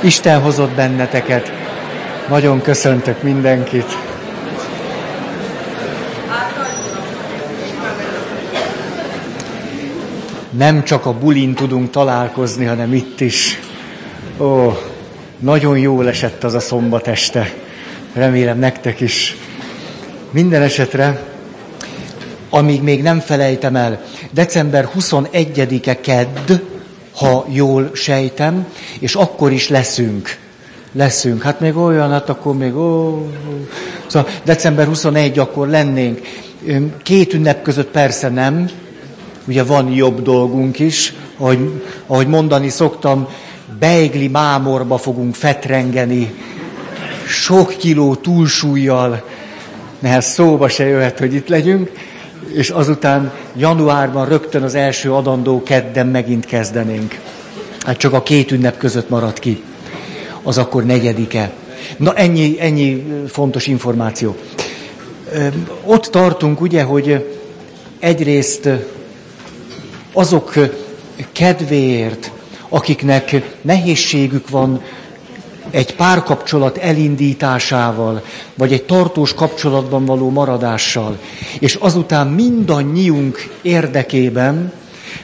Isten hozott benneteket. Nagyon köszöntök mindenkit. Nem csak a bulin tudunk találkozni, hanem itt is. Ó, nagyon jól esett az a szombat este. Remélem nektek is. Minden esetre, amíg még nem felejtem el, december 21-e kedd, ha jól sejtem, és akkor is leszünk. Leszünk. Hát még olyan, hát akkor még ó. Szóval december 21 akkor lennénk. Két ünnep között persze nem, ugye van jobb dolgunk is, ahogy, ahogy mondani szoktam, beigli mámorba fogunk fetrengeni, sok kiló túlsúlyjal, nehez szóba se jöhet, hogy itt legyünk, és azután januárban rögtön az első adandó kedden megint kezdenénk. Hát csak a két ünnep között maradt ki. Az akkor negyedike. Na ennyi, ennyi fontos információ. Ott tartunk ugye, hogy egyrészt azok kedvéért, akiknek nehézségük van egy párkapcsolat elindításával, vagy egy tartós kapcsolatban való maradással, és azután mindannyiunk érdekében,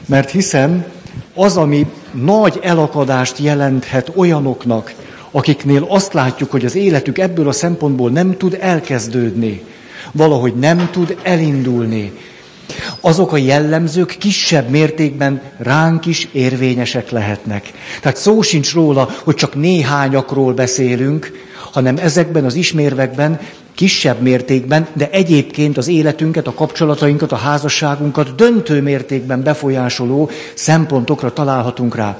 mert hiszem, az, ami nagy elakadást jelenthet olyanoknak, akiknél azt látjuk, hogy az életük ebből a szempontból nem tud elkezdődni, valahogy nem tud elindulni, azok a jellemzők kisebb mértékben ránk is érvényesek lehetnek. Tehát szó sincs róla, hogy csak néhányakról beszélünk, hanem ezekben az ismérvekben kisebb mértékben, de egyébként az életünket, a kapcsolatainkat, a házasságunkat döntő mértékben befolyásoló szempontokra találhatunk rá.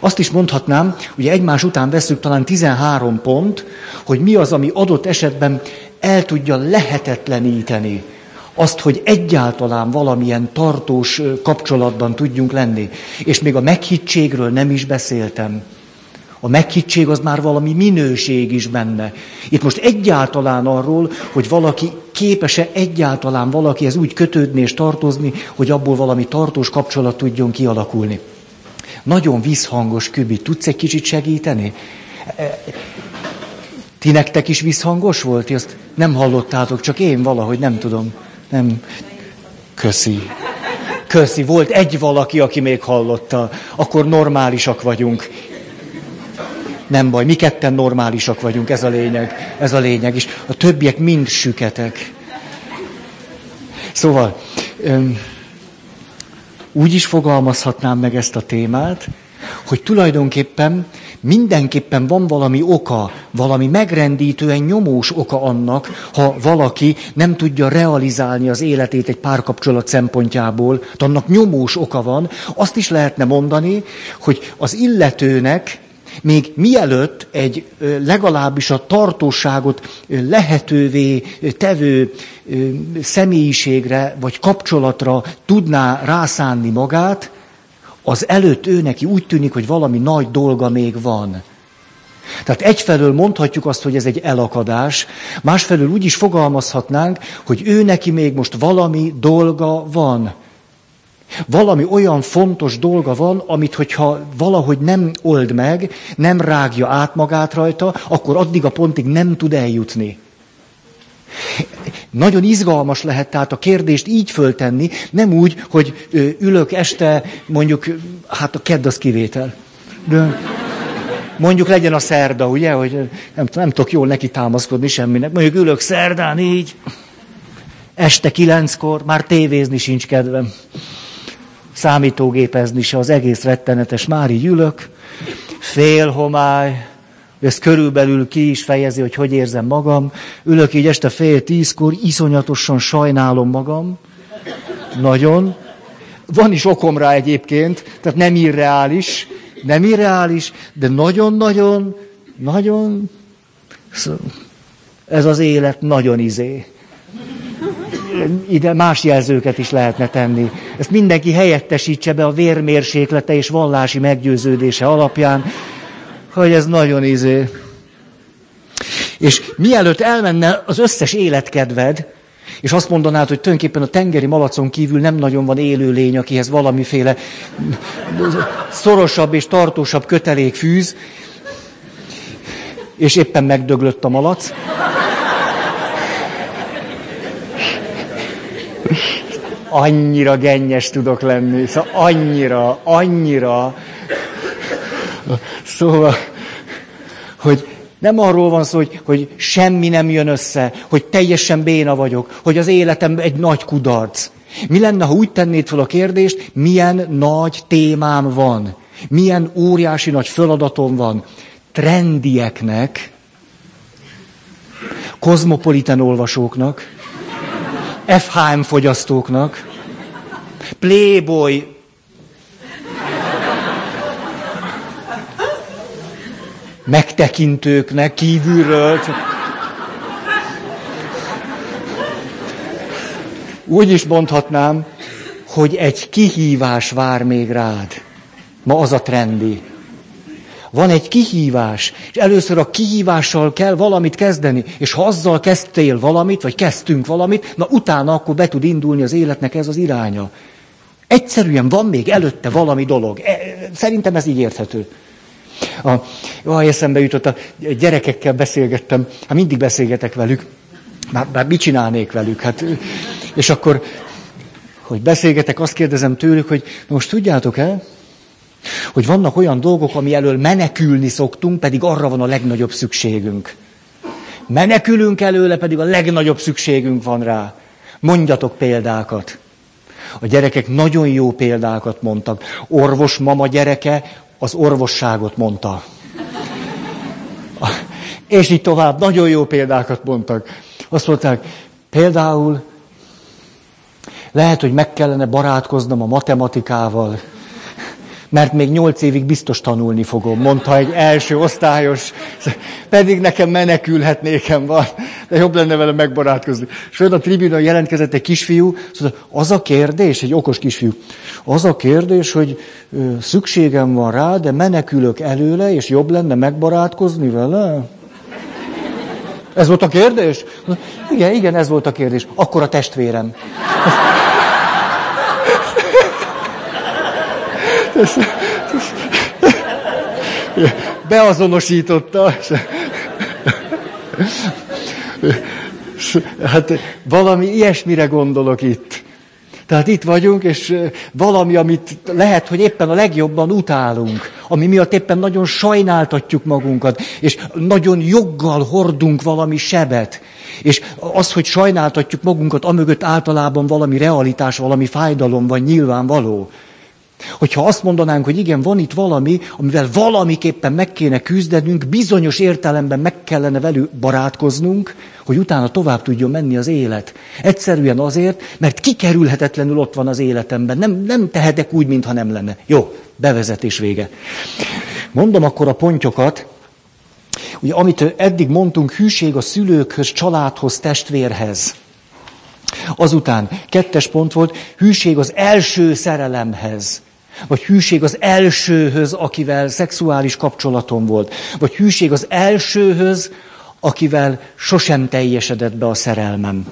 Azt is mondhatnám, ugye egymás után veszük talán 13 pont, hogy mi az, ami adott esetben el tudja lehetetleníteni azt, hogy egyáltalán valamilyen tartós kapcsolatban tudjunk lenni. És még a meghittségről nem is beszéltem. A meghittség az már valami minőség is benne. Itt most egyáltalán arról, hogy valaki képes-e egyáltalán valakihez úgy kötődni és tartozni, hogy abból valami tartós kapcsolat tudjon kialakulni. Nagyon visszhangos kübi. Tudsz egy kicsit segíteni? E, ti nektek is visszhangos volt? Ezt nem hallottátok, csak én valahogy nem tudom. Nem. Köszi. Köszi. Volt egy valaki, aki még hallotta. Akkor normálisak vagyunk. Nem baj, mi ketten normálisak vagyunk, ez a lényeg. Ez a lényeg. És a többiek mind süketek. Szóval, úgy is fogalmazhatnám meg ezt a témát, hogy tulajdonképpen mindenképpen van valami oka, valami megrendítően nyomós oka annak, ha valaki nem tudja realizálni az életét egy párkapcsolat szempontjából, annak nyomós oka van. Azt is lehetne mondani, hogy az illetőnek még mielőtt egy legalábbis a tartóságot lehetővé tevő személyiségre vagy kapcsolatra tudná rászánni magát, az előtt ő neki úgy tűnik, hogy valami nagy dolga még van. Tehát egyfelől mondhatjuk azt, hogy ez egy elakadás, másfelől úgy is fogalmazhatnánk, hogy ő neki még most valami dolga van. Valami olyan fontos dolga van, amit hogyha valahogy nem old meg, nem rágja át magát rajta, akkor addig a pontig nem tud eljutni. Nagyon izgalmas lehet tehát a kérdést így föltenni, nem úgy, hogy ülök este, mondjuk, hát a kedd az kivétel. De mondjuk legyen a szerda, ugye, hogy nem, nem tudok jól neki támaszkodni semminek. Mondjuk ülök szerdán így, este kilenckor, már tévézni sincs kedvem. Számítógépezni se, az egész rettenetes, már így ülök, fél homály, ez körülbelül ki is fejezi, hogy hogy érzem magam. Ülök így este fél tízkor, iszonyatosan sajnálom magam. Nagyon. Van is okom rá egyébként, tehát nem irreális, nem irreális, de nagyon-nagyon, nagyon, ez az élet nagyon izé. Ide más jelzőket is lehetne tenni. Ezt mindenki helyettesítse be a vérmérséklete és vallási meggyőződése alapján hogy ez nagyon izé. És mielőtt elmenne az összes életkedved, és azt mondanád, hogy tulajdonképpen a tengeri malacon kívül nem nagyon van élő lény, akihez valamiféle szorosabb és tartósabb kötelék fűz, és éppen megdöglött a malac. Annyira gennyes tudok lenni, szóval annyira, annyira. Szóval, hogy nem arról van szó, hogy, hogy semmi nem jön össze, hogy teljesen béna vagyok, hogy az életem egy nagy kudarc. Mi lenne, ha úgy tennéd fel a kérdést, milyen nagy témám van, milyen óriási nagy feladatom van. Trendieknek, kozmopolitan olvasóknak, FHM fogyasztóknak, Playboy megtekintőknek kívülről. Csak... Úgy is mondhatnám, hogy egy kihívás vár még rád. Ma az a trendi. Van egy kihívás, és először a kihívással kell valamit kezdeni, és ha azzal kezdtél valamit, vagy kezdtünk valamit, na utána akkor be tud indulni az életnek ez az iránya. Egyszerűen van még előtte valami dolog. E, szerintem ez így érthető. A, vaj, eszembe jutott, a gyerekekkel beszélgettem, hát mindig beszélgetek velük, már, már mit csinálnék velük? Hát, és akkor, hogy beszélgetek, azt kérdezem tőlük, hogy most tudjátok el, hogy vannak olyan dolgok, ami elől menekülni szoktunk, pedig arra van a legnagyobb szükségünk. Menekülünk előle, pedig a legnagyobb szükségünk van rá. Mondjatok példákat. A gyerekek nagyon jó példákat mondtak. Orvos mama gyereke az orvosságot mondta. És így tovább, nagyon jó példákat mondtak. Azt mondták, például lehet, hogy meg kellene barátkoznom a matematikával, mert még nyolc évig biztos tanulni fogom, mondta egy első osztályos, pedig nekem menekülhetnékem van, de jobb lenne vele megbarátkozni. És a tribűnön jelentkezett egy kisfiú, szóval az a kérdés, egy okos kisfiú, az a kérdés, hogy szükségem van rá, de menekülök előle, és jobb lenne megbarátkozni vele? Ez volt a kérdés? Igen, igen, ez volt a kérdés. Akkor a testvérem. Beazonosította. Hát valami ilyesmire gondolok itt. Tehát itt vagyunk, és valami, amit lehet, hogy éppen a legjobban utálunk, ami miatt éppen nagyon sajnáltatjuk magunkat, és nagyon joggal hordunk valami sebet. És az, hogy sajnáltatjuk magunkat, amögött általában valami realitás, valami fájdalom van nyilvánvaló. Hogyha azt mondanánk, hogy igen, van itt valami, amivel valamiképpen meg kéne küzdenünk, bizonyos értelemben meg kellene velük barátkoznunk, hogy utána tovább tudjon menni az élet. Egyszerűen azért, mert kikerülhetetlenül ott van az életemben. Nem, nem tehetek úgy, mintha nem lenne. Jó, bevezetés vége. Mondom akkor a pontyokat. Ugye, amit eddig mondtunk, hűség a szülőkhöz, családhoz, testvérhez. Azután kettes pont volt, hűség az első szerelemhez. Vagy hűség az elsőhöz, akivel szexuális kapcsolatom volt. Vagy hűség az elsőhöz, akivel sosem teljesedett be a szerelmem.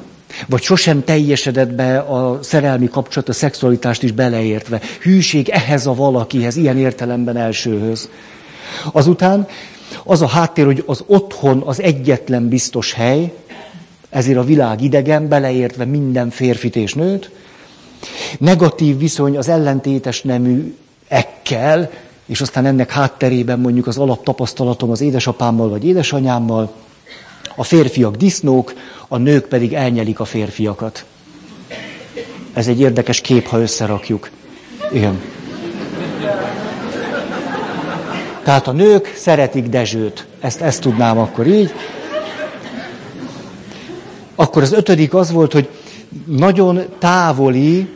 Vagy sosem teljesedett be a szerelmi kapcsolat, a szexualitást is beleértve. Hűség ehhez a valakihez, ilyen értelemben elsőhöz. Azután az a háttér, hogy az otthon az egyetlen biztos hely, ezért a világ idegen, beleértve minden férfit és nőt, negatív viszony az ellentétes nemű ekkel, és aztán ennek hátterében mondjuk az alaptapasztalatom az édesapámmal vagy édesanyámmal, a férfiak disznók, a nők pedig elnyelik a férfiakat. Ez egy érdekes kép, ha összerakjuk. Igen. Tehát a nők szeretik Dezsőt. Ezt, ezt tudnám akkor így. Akkor az ötödik az volt, hogy nagyon távoli,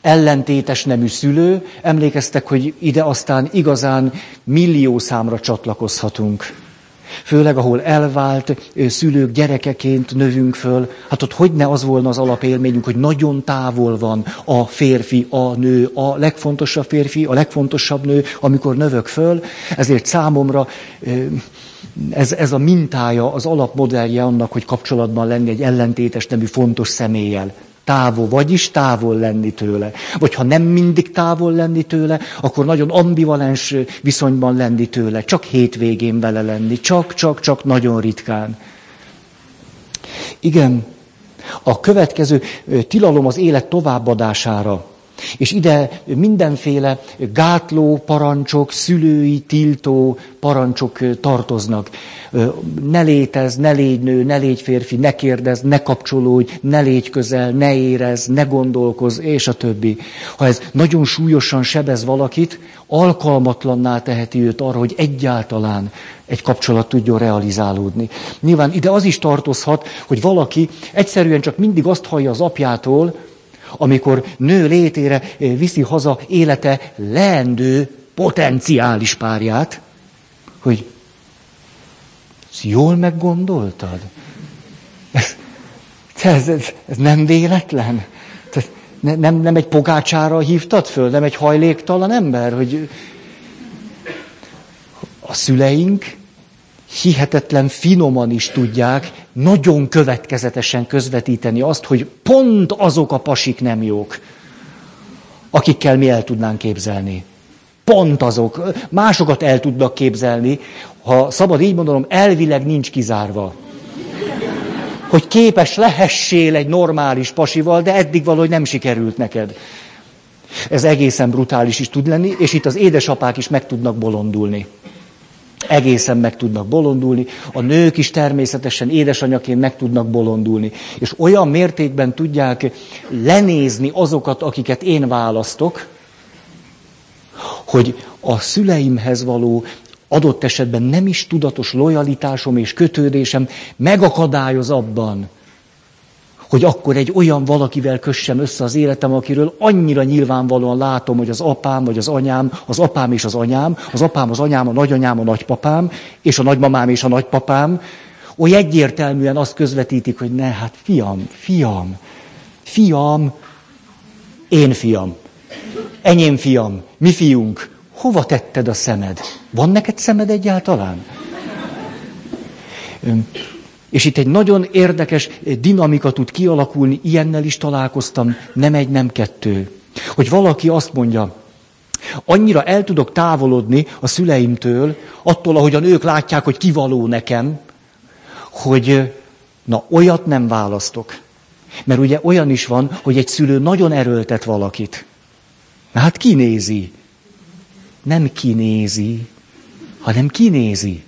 ellentétes nemű szülő. Emlékeztek, hogy ide aztán igazán millió számra csatlakozhatunk. Főleg, ahol elvált szülők gyerekeként növünk föl, hát ott hogy ne az volna az alapélményünk, hogy nagyon távol van a férfi, a nő, a legfontosabb férfi, a legfontosabb nő, amikor növök föl. Ezért számomra ez, ez a mintája, az alapmodellje annak, hogy kapcsolatban lenni egy ellentétes nemű fontos személlyel. Távol, vagyis távol lenni tőle. Vagy ha nem mindig távol lenni tőle, akkor nagyon ambivalens viszonyban lenni tőle. Csak hétvégén vele lenni. Csak, csak, csak nagyon ritkán. Igen, a következő tilalom az élet továbbadására. És ide mindenféle gátló parancsok, szülői, tiltó parancsok tartoznak. Ne létez, ne légy nő, ne légy férfi, ne kérdez, ne kapcsolódj, ne légy közel, ne érez, ne gondolkoz, és a többi. Ha ez nagyon súlyosan sebez valakit, alkalmatlanná teheti őt arra, hogy egyáltalán egy kapcsolat tudjon realizálódni. Nyilván ide az is tartozhat, hogy valaki egyszerűen csak mindig azt hallja az apjától, amikor nő létére eh, viszi haza élete leendő potenciális párját, hogy ezt jól meggondoltad? Ez, ez, ez, ez nem véletlen? Tehát ne, nem, nem egy pogácsára hívtad föl, nem egy hajléktalan ember, hogy a szüleink hihetetlen finoman is tudják nagyon következetesen közvetíteni azt, hogy pont azok a pasik nem jók, akikkel mi el tudnánk képzelni. Pont azok. Másokat el tudnak képzelni, ha szabad így mondanom, elvileg nincs kizárva. Hogy képes lehessél egy normális pasival, de eddig valahogy nem sikerült neked. Ez egészen brutális is tud lenni, és itt az édesapák is meg tudnak bolondulni egészen meg tudnak bolondulni, a nők is természetesen édesanyaként meg tudnak bolondulni. És olyan mértékben tudják lenézni azokat, akiket én választok, hogy a szüleimhez való adott esetben nem is tudatos lojalitásom és kötődésem megakadályoz abban, hogy akkor egy olyan valakivel kössem össze az életem, akiről annyira nyilvánvalóan látom, hogy az apám vagy az anyám, az apám és az anyám, az apám, az anyám, a nagyanyám, a nagypapám, és a nagymamám és a nagypapám, oly egyértelműen azt közvetítik, hogy ne, hát fiam, fiam, fiam, én fiam, enyém fiam, mi fiunk, hova tetted a szemed? Van neked szemed egyáltalán? És itt egy nagyon érdekes dinamika tud kialakulni, ilyennel is találkoztam, nem egy, nem kettő. Hogy valaki azt mondja, annyira el tudok távolodni a szüleimtől, attól, ahogy a nők látják, hogy kivaló nekem, hogy na, olyat nem választok. Mert ugye olyan is van, hogy egy szülő nagyon erőltet valakit. Na hát kinézi. Nem kinézi, hanem kinézi.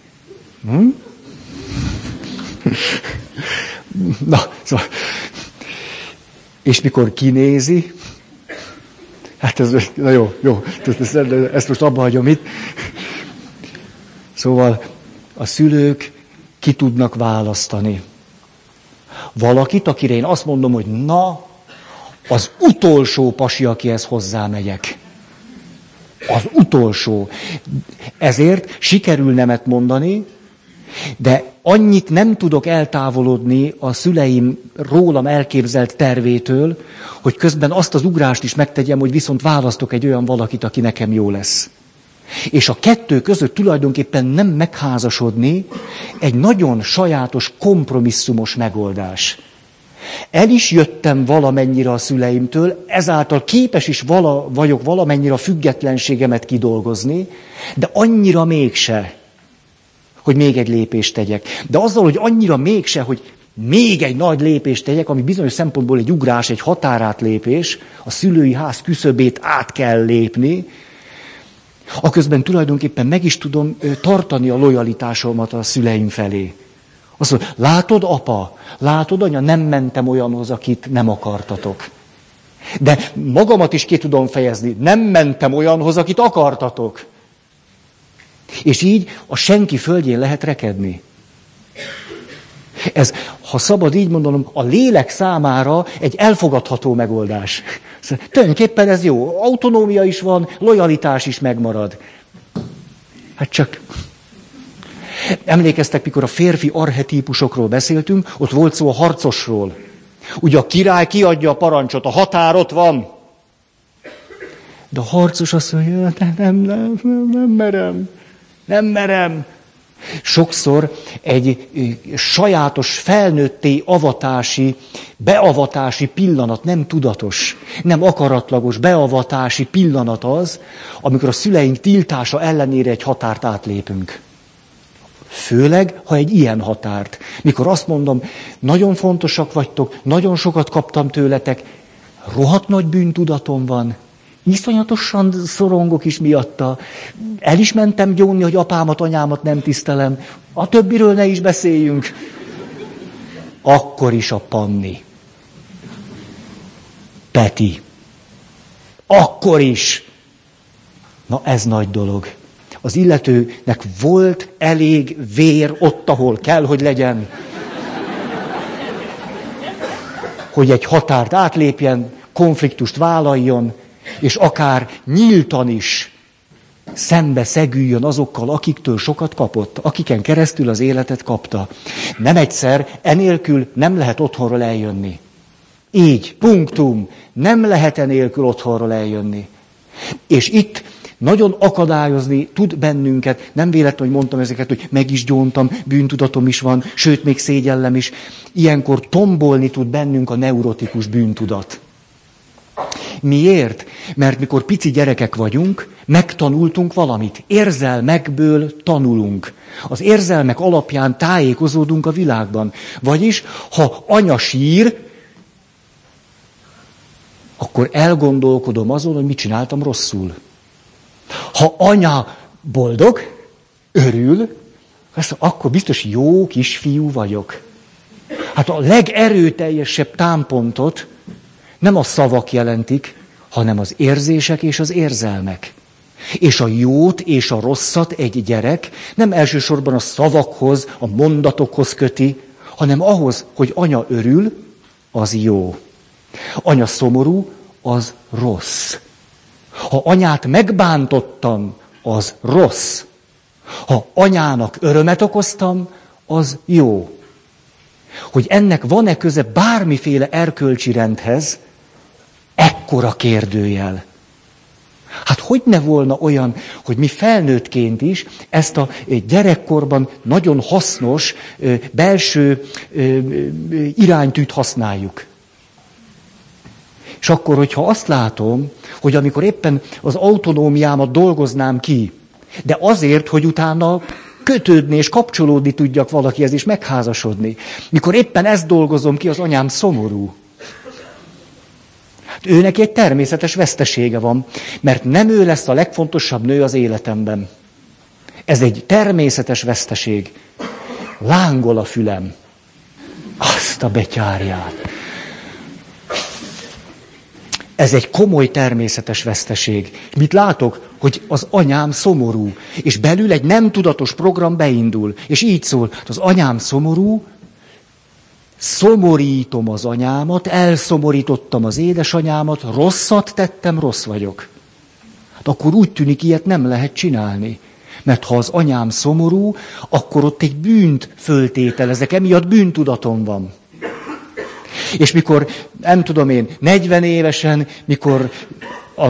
Hm? Na, szóval, és mikor kinézi, hát ez, na jó, jó, ezt, ezt most abba hagyom itt. Szóval a szülők ki tudnak választani. Valakit, akire én azt mondom, hogy na, az utolsó pasi, akihez hozzámegyek. Az utolsó. Ezért sikerül nemet mondani, de annyit nem tudok eltávolodni a szüleim rólam elképzelt tervétől, hogy közben azt az ugrást is megtegyem, hogy viszont választok egy olyan valakit, aki nekem jó lesz. És a kettő között tulajdonképpen nem megházasodni egy nagyon sajátos, kompromisszumos megoldás. El is jöttem valamennyire a szüleimtől, ezáltal képes is vala, vagyok valamennyire a függetlenségemet kidolgozni, de annyira mégse hogy még egy lépést tegyek. De azzal, hogy annyira mégse, hogy még egy nagy lépést tegyek, ami bizonyos szempontból egy ugrás, egy határátlépés, a szülői ház küszöbét át kell lépni, aközben tulajdonképpen meg is tudom tartani a lojalitásomat a szüleim felé. Azt mondja, látod, apa, látod, anya, nem mentem olyanhoz, akit nem akartatok. De magamat is ki tudom fejezni, nem mentem olyanhoz, akit akartatok. És így a senki földjén lehet rekedni. Ez, ha szabad így mondanom, a lélek számára egy elfogadható megoldás. Szóval, tulajdonképpen ez jó. Autonómia is van, lojalitás is megmarad. Hát csak... Emlékeztek, mikor a férfi arhetípusokról beszéltünk, ott volt szó a harcosról. Ugye a király kiadja a parancsot, a határ ott van. De a harcos azt mondja, nem, nem, nem, nem merem. Nem merem. Sokszor egy sajátos felnőtté avatási, beavatási pillanat, nem tudatos, nem akaratlagos beavatási pillanat az, amikor a szüleink tiltása ellenére egy határt átlépünk. Főleg, ha egy ilyen határt. Mikor azt mondom, nagyon fontosak vagytok, nagyon sokat kaptam tőletek, rohadt nagy bűntudatom van, iszonyatosan szorongok is miatta, el is mentem gyónni, hogy apámat, anyámat nem tisztelem, a többiről ne is beszéljünk. Akkor is a Panni. Peti. Akkor is. Na ez nagy dolog az illetőnek volt elég vér ott, ahol kell, hogy legyen, hogy egy határt átlépjen, konfliktust vállaljon, és akár nyíltan is szembe szegüljön azokkal, akiktől sokat kapott, akiken keresztül az életet kapta. Nem egyszer, enélkül nem lehet otthonról eljönni. Így, punktum, nem lehet enélkül otthonról eljönni. És itt nagyon akadályozni tud bennünket. Nem véletlen, hogy mondtam ezeket, hogy meg is gyóntam, bűntudatom is van, sőt, még szégyellem is. Ilyenkor tombolni tud bennünk a neurotikus bűntudat. Miért? Mert mikor pici gyerekek vagyunk, megtanultunk valamit. Érzelmekből tanulunk. Az érzelmek alapján tájékozódunk a világban. Vagyis, ha anya sír, akkor elgondolkodom azon, hogy mit csináltam rosszul. Ha anya boldog, örül, akkor biztos jó kisfiú vagyok. Hát a legerőteljesebb támpontot nem a szavak jelentik, hanem az érzések és az érzelmek. És a jót és a rosszat egy gyerek nem elsősorban a szavakhoz, a mondatokhoz köti, hanem ahhoz, hogy anya örül, az jó. Anya szomorú, az rossz. Ha anyát megbántottam, az rossz. Ha anyának örömet okoztam, az jó. Hogy ennek van-e köze bármiféle erkölcsi rendhez, ekkora kérdőjel. Hát hogy ne volna olyan, hogy mi felnőttként is ezt a gyerekkorban nagyon hasznos belső iránytűt használjuk. És akkor, hogyha azt látom, hogy amikor éppen az autonómiámat dolgoznám ki, de azért, hogy utána kötődni és kapcsolódni tudjak valakihez és megházasodni. Mikor éppen ezt dolgozom ki, az anyám szomorú. Hát őnek egy természetes vesztesége van, mert nem ő lesz a legfontosabb nő az életemben. Ez egy természetes veszteség. Lángol a fülem. Azt a betyárját. Ez egy komoly természetes veszteség. Mit látok? Hogy az anyám szomorú, és belül egy nem tudatos program beindul, és így szól, az anyám szomorú, szomorítom az anyámat, elszomorítottam az édesanyámat, rosszat tettem, rossz vagyok. Hát akkor úgy tűnik, ilyet nem lehet csinálni. Mert ha az anyám szomorú, akkor ott egy bűnt föltételezek, emiatt bűntudatom van. És mikor, nem tudom én, 40 évesen, mikor a,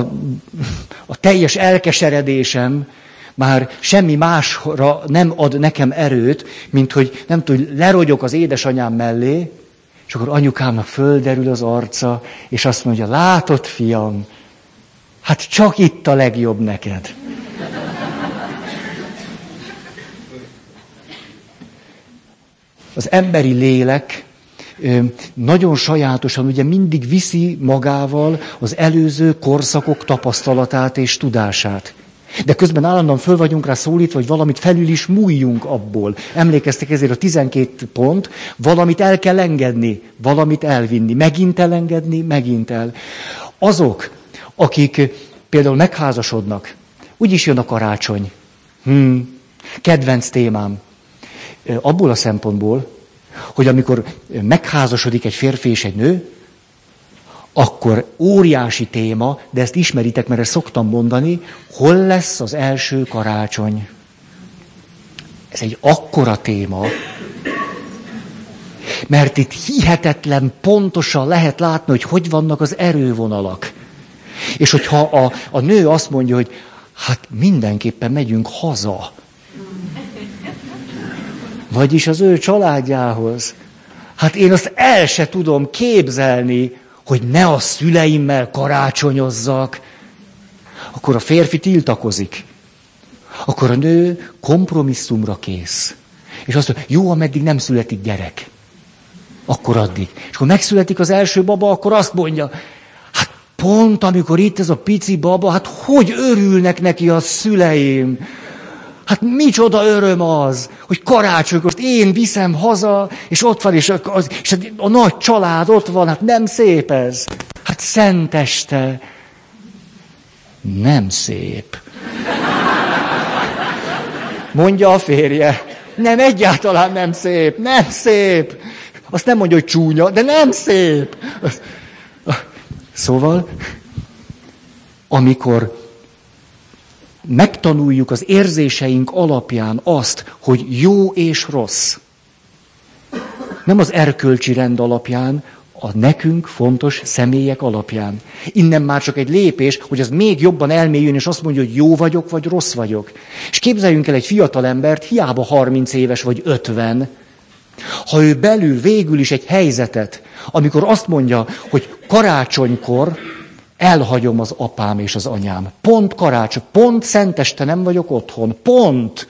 a teljes elkeseredésem már semmi másra nem ad nekem erőt, mint hogy nem tudom, lerogyok az édesanyám mellé, és akkor anyukámnak földerül az arca, és azt mondja, látod, fiam, hát csak itt a legjobb neked. Az emberi lélek nagyon sajátosan ugye mindig viszi magával az előző korszakok tapasztalatát és tudását. De közben állandóan föl vagyunk rá szólítva, hogy valamit felül is múljunk abból. Emlékeztek ezért a 12 pont, valamit el kell engedni, valamit elvinni, megint elengedni, megint el. Azok, akik például megházasodnak, úgyis jön a karácsony. Hmm, kedvenc témám. Abból a szempontból, hogy amikor megházasodik egy férfi és egy nő, akkor óriási téma, de ezt ismeritek, mert ezt szoktam mondani, hol lesz az első karácsony. Ez egy akkora téma, mert itt hihetetlen pontosan lehet látni, hogy hogy vannak az erővonalak. És hogyha a, a nő azt mondja, hogy hát mindenképpen megyünk haza, vagyis az ő családjához. Hát én azt el se tudom képzelni, hogy ne a szüleimmel karácsonyozzak. Akkor a férfi tiltakozik. Akkor a nő kompromisszumra kész. És azt mondja, jó, ameddig nem születik gyerek. Akkor addig. És akkor megszületik az első baba, akkor azt mondja, hát pont amikor itt ez a pici baba, hát hogy örülnek neki a szüleim. Hát micsoda öröm az, hogy karácsonykor én viszem haza, és ott van, és, az, és a, a nagy család ott van, hát nem szép ez. Hát szenteste. Nem szép. Mondja a férje. Nem, egyáltalán nem szép, nem szép. Azt nem mondja, hogy csúnya, de nem szép. Szóval, amikor megtanuljuk az érzéseink alapján azt, hogy jó és rossz, nem az erkölcsi rend alapján, a nekünk fontos személyek alapján. Innen már csak egy lépés, hogy az még jobban elmélyüljön, és azt mondja, hogy jó vagyok, vagy rossz vagyok. És képzeljünk el egy fiatal embert, hiába 30 éves vagy 50, ha ő belül végül is egy helyzetet, amikor azt mondja, hogy karácsonykor elhagyom az apám és az anyám. Pont karácsony, pont szenteste nem vagyok otthon. Pont.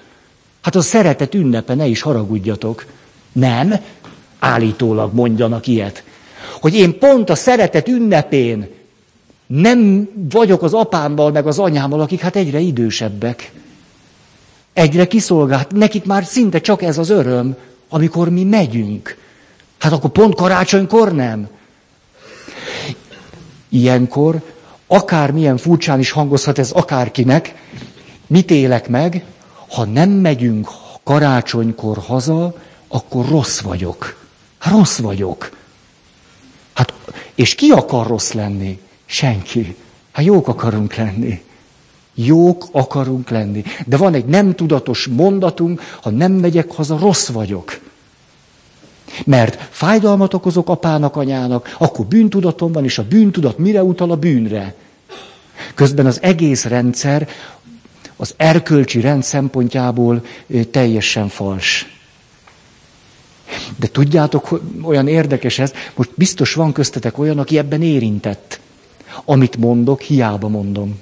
Hát a szeretet ünnepe, ne is haragudjatok. Nem, állítólag mondjanak ilyet. Hogy én pont a szeretet ünnepén nem vagyok az apámmal, meg az anyámmal, akik hát egyre idősebbek. Egyre kiszolgált. Nekik már szinte csak ez az öröm, amikor mi megyünk. Hát akkor pont karácsonykor nem. Ilyenkor, akármilyen furcsán is hangozhat ez akárkinek, mit élek meg, ha nem megyünk karácsonykor haza, akkor rossz vagyok. Rossz vagyok. Hát, és ki akar rossz lenni? Senki. Hát jók akarunk lenni. Jók akarunk lenni. De van egy nem tudatos mondatunk, ha nem megyek haza, rossz vagyok. Mert fájdalmat okozok apának, anyának, akkor bűntudatom van, és a bűntudat mire utal a bűnre? Közben az egész rendszer az erkölcsi rend szempontjából teljesen fals. De tudjátok, olyan érdekes ez, most biztos van köztetek olyan, aki ebben érintett. Amit mondok, hiába mondom.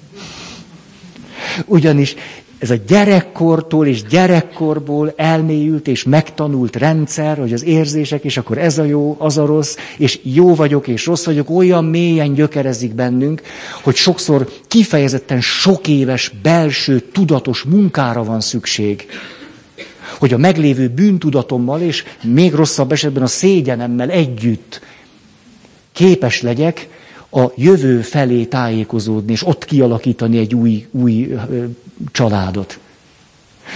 Ugyanis ez a gyerekkortól és gyerekkorból elmélyült és megtanult rendszer, hogy az érzések, és akkor ez a jó, az a rossz, és jó vagyok és rossz vagyok, olyan mélyen gyökerezik bennünk, hogy sokszor kifejezetten sok éves belső tudatos munkára van szükség. Hogy a meglévő bűntudatommal és még rosszabb esetben a szégyenemmel együtt képes legyek a jövő felé tájékozódni, és ott kialakítani egy új, új családot.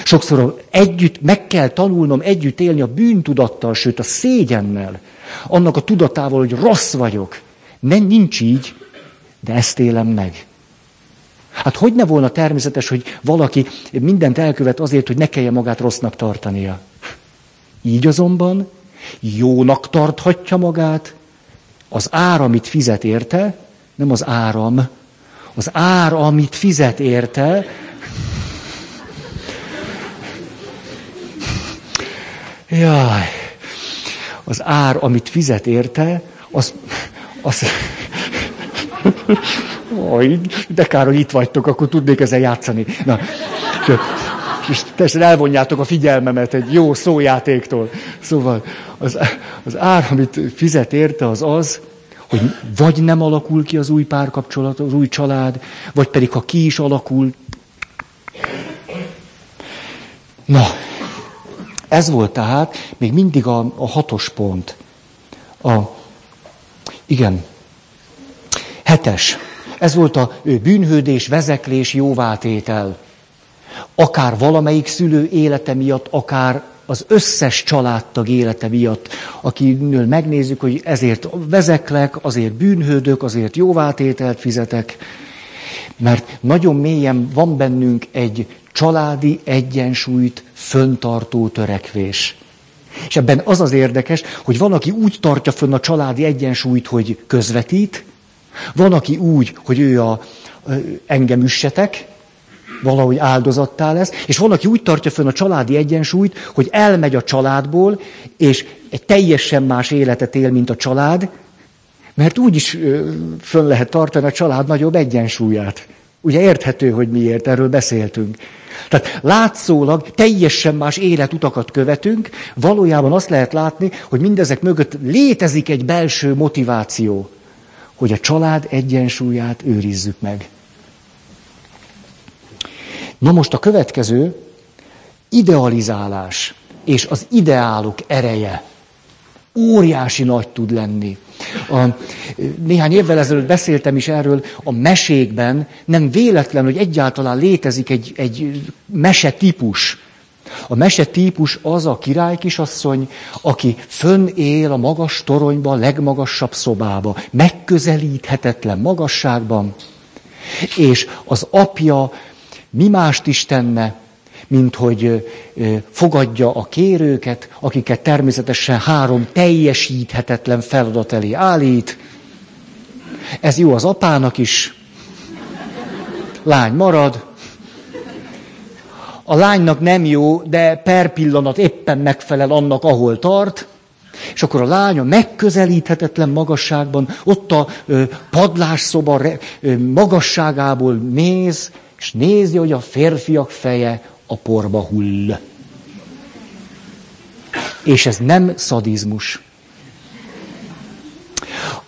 Sokszor együtt meg kell tanulnom együtt élni a bűntudattal, sőt a szégyennel, annak a tudatával, hogy rossz vagyok. Nem, nincs így, de ezt élem meg. Hát hogy ne volna természetes, hogy valaki mindent elkövet azért, hogy ne kelljen magát rossznak tartania? Így azonban jónak tarthatja magát, az ár, amit fizet érte, nem az áram, az ár, amit fizet érte, Jaj, az ár, amit fizet érte, az, az Oj, de kár, hogy itt vagytok, akkor tudnék ezzel játszani. Na, és teljesen elvonjátok a figyelmemet egy jó szójátéktól. Szóval az, az ár, amit fizet érte, az az, hogy vagy nem alakul ki az új párkapcsolat, az új család, vagy pedig ha ki is alakul. Na, ez volt tehát még mindig a, a hatos pont. A, igen, hetes. Ez volt a bűnhődés, vezeklés, jóvátétel. Akár valamelyik szülő élete miatt, akár az összes családtag élete miatt, akinől megnézzük, hogy ezért vezeklek, azért bűnhődök, azért jóvátételt fizetek, mert nagyon mélyen van bennünk egy családi egyensúlyt föntartó törekvés. És ebben az az érdekes, hogy van, aki úgy tartja fönn a családi egyensúlyt, hogy közvetít, van, aki úgy, hogy ő a engem üssetek, valahogy áldozattá lesz, és van, aki úgy tartja fönn a családi egyensúlyt, hogy elmegy a családból, és egy teljesen más életet él, mint a család, mert úgy is fönn lehet tartani a család nagyobb egyensúlyát. Ugye érthető, hogy miért, erről beszéltünk. Tehát látszólag teljesen más életutakat követünk, valójában azt lehet látni, hogy mindezek mögött létezik egy belső motiváció, hogy a család egyensúlyát őrizzük meg. Na most a következő, idealizálás és az ideálok ereje óriási nagy tud lenni. A, néhány évvel ezelőtt beszéltem is erről, a mesékben nem véletlen, hogy egyáltalán létezik egy, egy mese típus. A mese típus az a királykisasszony, aki fönn él a magas toronyba, a legmagasabb szobába, megközelíthetetlen magasságban, és az apja mi mást is tenne, mint hogy fogadja a kérőket, akiket természetesen három teljesíthetetlen feladat elé állít. Ez jó az apának is. Lány marad. A lánynak nem jó, de per pillanat éppen megfelel annak, ahol tart. És akkor a lánya megközelíthetetlen magasságban, ott a padlásszoba magasságából néz, és nézi, hogy a férfiak feje a porba hull. És ez nem szadizmus.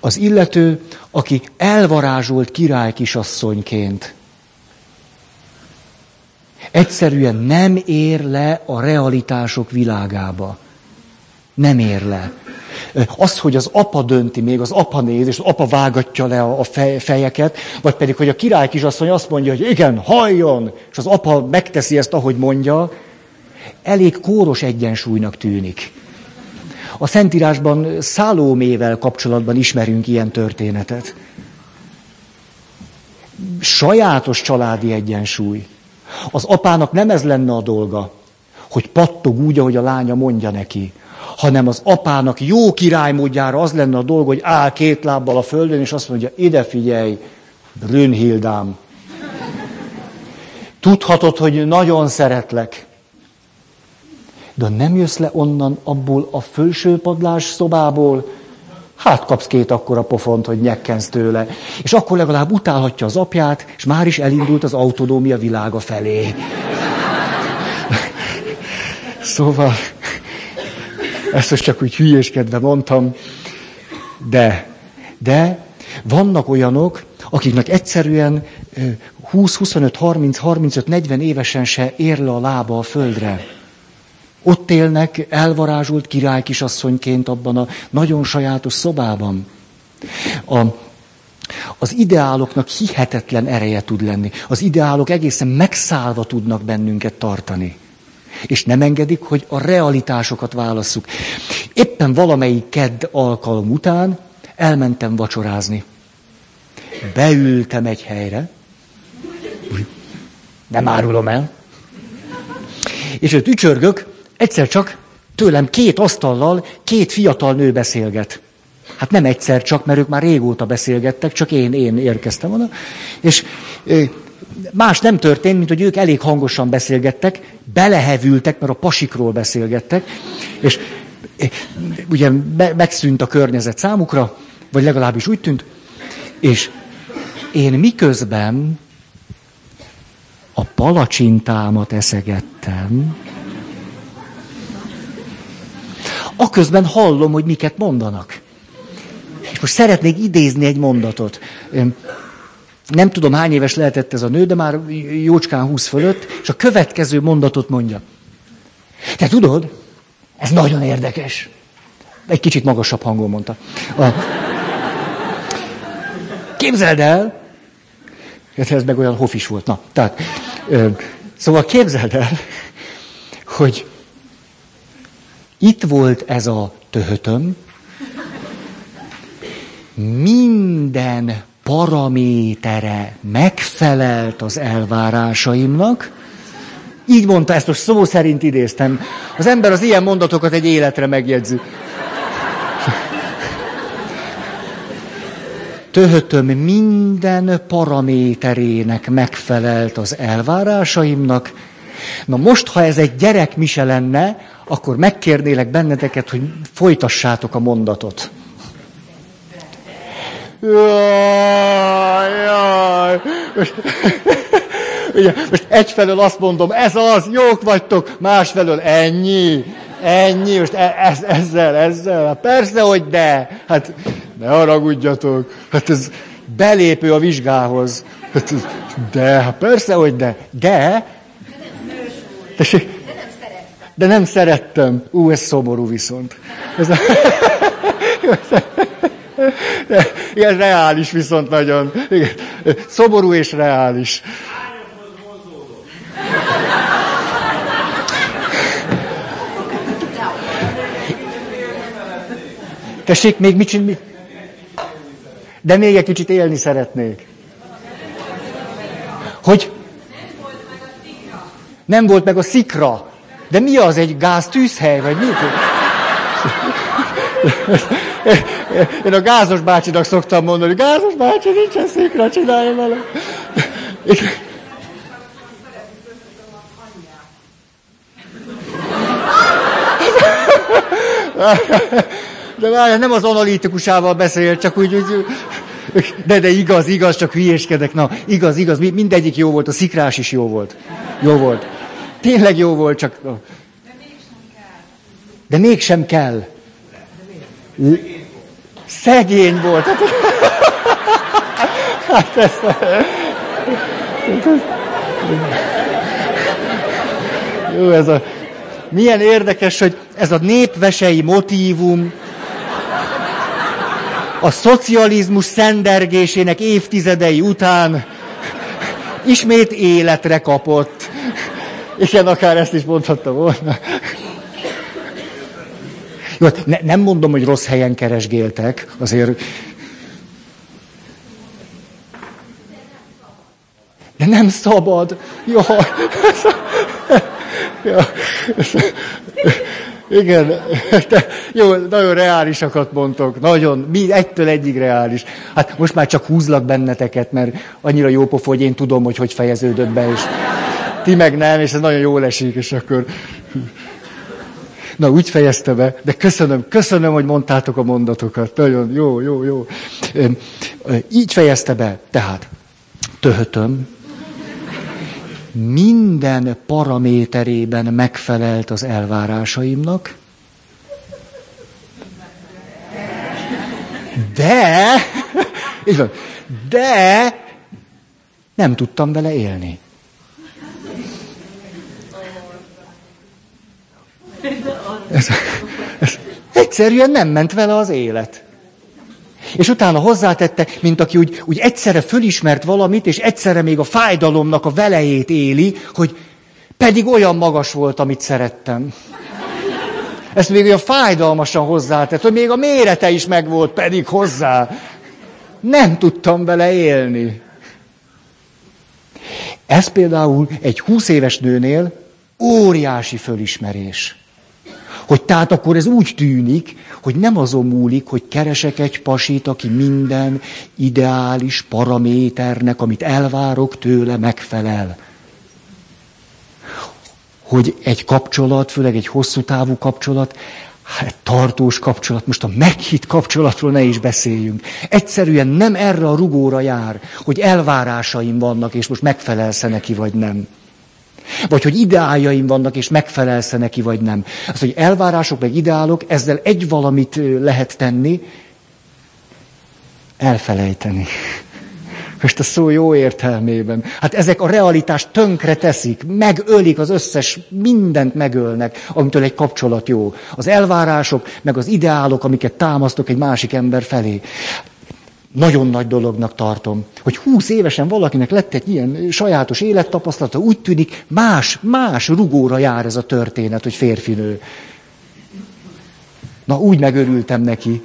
Az illető, aki elvarázsolt király kisasszonyként, egyszerűen nem ér le a realitások világába. Nem ér le. Az, hogy az apa dönti, még az apa néz, és az apa vágatja le a fejeket, vagy pedig, hogy a király kisasszony azt mondja, hogy igen, halljon, és az apa megteszi ezt, ahogy mondja, elég kóros egyensúlynak tűnik. A Szentírásban Szálómével kapcsolatban ismerünk ilyen történetet. Sajátos családi egyensúly. Az apának nem ez lenne a dolga, hogy pattog úgy, ahogy a lánya mondja neki, hanem az apának jó királymódjára az lenne a dolga, hogy áll két lábbal a földön, és azt mondja, ide figyelj, Brünnhildám. Tudhatod, hogy nagyon szeretlek. De nem jössz le onnan, abból a felső padlás szobából, hát kapsz két akkora pofont, hogy nyekkensz tőle. És akkor legalább utálhatja az apját, és már is elindult az autonómia világa felé. szóval, ezt most csak úgy hülyéskedve mondtam, de, de vannak olyanok, akiknek egyszerűen 20, 25, 30, 35, 40 évesen se ér le a lába a földre. Ott élnek elvarázsolt király kisasszonyként abban a nagyon sajátos szobában. A, az ideáloknak hihetetlen ereje tud lenni. Az ideálok egészen megszállva tudnak bennünket tartani és nem engedik, hogy a realitásokat válasszuk. Éppen valamelyik kedd alkalom után elmentem vacsorázni. Beültem egy helyre, nem árulom el, és őt ücsörgök, egyszer csak tőlem két asztallal két fiatal nő beszélget. Hát nem egyszer csak, mert ők már régóta beszélgettek, csak én, én érkeztem oda. És más nem történt, mint hogy ők elég hangosan beszélgettek, belehevültek, mert a pasikról beszélgettek, és ugye megszűnt a környezet számukra, vagy legalábbis úgy tűnt, és én miközben a palacsintámat eszegettem, aközben hallom, hogy miket mondanak. És most szeretnék idézni egy mondatot. Nem tudom, hány éves lehetett ez a nő, de már jócskán húsz fölött, és a következő mondatot mondja. Te tudod, ez nagyon érdekes. Egy kicsit magasabb hangon mondta. A... Képzeld el, hát ez meg olyan hofis volt. Na, tehát, ö, szóval képzeld el, hogy itt volt ez a töhötöm, minden paramétere megfelelt az elvárásaimnak, így mondta, ezt most szó szerint idéztem. Az ember az ilyen mondatokat egy életre megjegyzi. töhötöm minden paraméterének megfelelt az elvárásaimnak. Na most, ha ez egy gyerek mise lenne, akkor megkérnélek benneteket, hogy folytassátok a mondatot. Jaj, jaj. Most, ugye, most egyfelől azt mondom, ez az, jók vagytok, másfelől ennyi, ennyi, most e, ez, ezzel, ezzel, hát persze, hogy de, hát ne haragudjatok, hát ez belépő a vizsgához. Hát, de, hát persze, hogy de, de, tessék, de nem szerettem. Ú, ez szomorú viszont. Ez, igen, reális viszont nagyon. Igen. Szomorú és reális. Tessék, még mit csinálni? De még egy kicsit élni szeretnék. Hogy? Nem volt meg a szikra. De mi az, egy gáztűzhely, vagy mi? Én a gázos bácsinak szoktam mondani, gázos bácsi, nincsen szikra, csinálja vele. De várj, nem az analitikusával beszél, csak úgy, úgy de, de igaz, igaz, csak hülyéskedek. Na, igaz, igaz, mindegyik jó volt, a szikrás is jó volt. Jó volt. Tényleg jó volt, csak... De mégsem kell. Szegény volt. Hát ez... Jó, ez a... Milyen érdekes, hogy ez a népvesei motívum, a szocializmus szendergésének évtizedei után ismét életre kapott. Igen, akár ezt is mondhatta volna. Jó, hát ne, nem mondom, hogy rossz helyen keresgéltek, azért... De nem szabad. Jó. Ja. Igen, de jó, nagyon reálisakat mondtok, nagyon, mi egytől egyig reális. Hát most már csak húzlak benneteket, mert annyira jó pofa, hogy én tudom, hogy hogy fejeződött be, és ti meg nem, és ez nagyon jól esik, és akkor... Na, úgy fejezte be, de köszönöm, köszönöm, hogy mondtátok a mondatokat. Nagyon jó, jó, jó. Így fejezte be, tehát töhötöm, minden paraméterében megfelelt az elvárásaimnak, de, de nem tudtam vele élni. Ez, ez, egyszerűen nem ment vele az élet. És utána hozzátette, mint aki úgy, úgy egyszerre fölismert valamit, és egyszerre még a fájdalomnak a velejét éli, hogy pedig olyan magas volt, amit szerettem. Ezt még olyan fájdalmasan hozzátett, hogy még a mérete is megvolt pedig hozzá. Nem tudtam vele élni. Ez például egy húsz éves nőnél óriási fölismerés. Hogy tehát akkor ez úgy tűnik, hogy nem azon múlik, hogy keresek egy pasit, aki minden ideális paraméternek, amit elvárok tőle, megfelel. Hogy egy kapcsolat, főleg egy hosszú távú kapcsolat, hát tartós kapcsolat, most a meghitt kapcsolatról ne is beszéljünk. Egyszerűen nem erre a rugóra jár, hogy elvárásaim vannak, és most megfelelsz neki, vagy nem. Vagy hogy ideáljaim vannak, és megfelelsz neki, vagy nem. Az, hogy elvárások, meg ideálok, ezzel egy valamit lehet tenni, elfelejteni. Most a szó jó értelmében. Hát ezek a realitást tönkre teszik, megölik az összes, mindent megölnek, amitől egy kapcsolat jó. Az elvárások, meg az ideálok, amiket támasztok egy másik ember felé nagyon nagy dolognak tartom, hogy húsz évesen valakinek lett egy ilyen sajátos élettapasztalata, úgy tűnik más, más rugóra jár ez a történet, hogy férfinő. Na, úgy megörültem neki.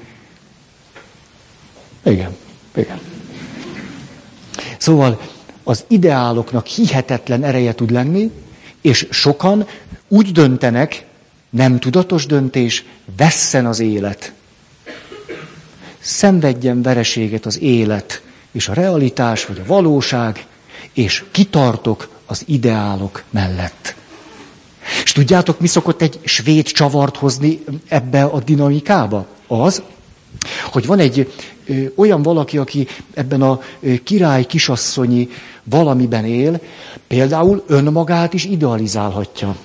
Igen, igen. Szóval az ideáloknak hihetetlen ereje tud lenni, és sokan úgy döntenek, nem tudatos döntés, vesszen az élet szenvedjen vereséget az élet és a realitás vagy a valóság, és kitartok az ideálok mellett. És tudjátok, mi szokott egy svéd csavart hozni ebbe a dinamikába? Az, hogy van egy ö, olyan valaki, aki ebben a ö, király kisasszonyi valamiben él, például önmagát is idealizálhatja.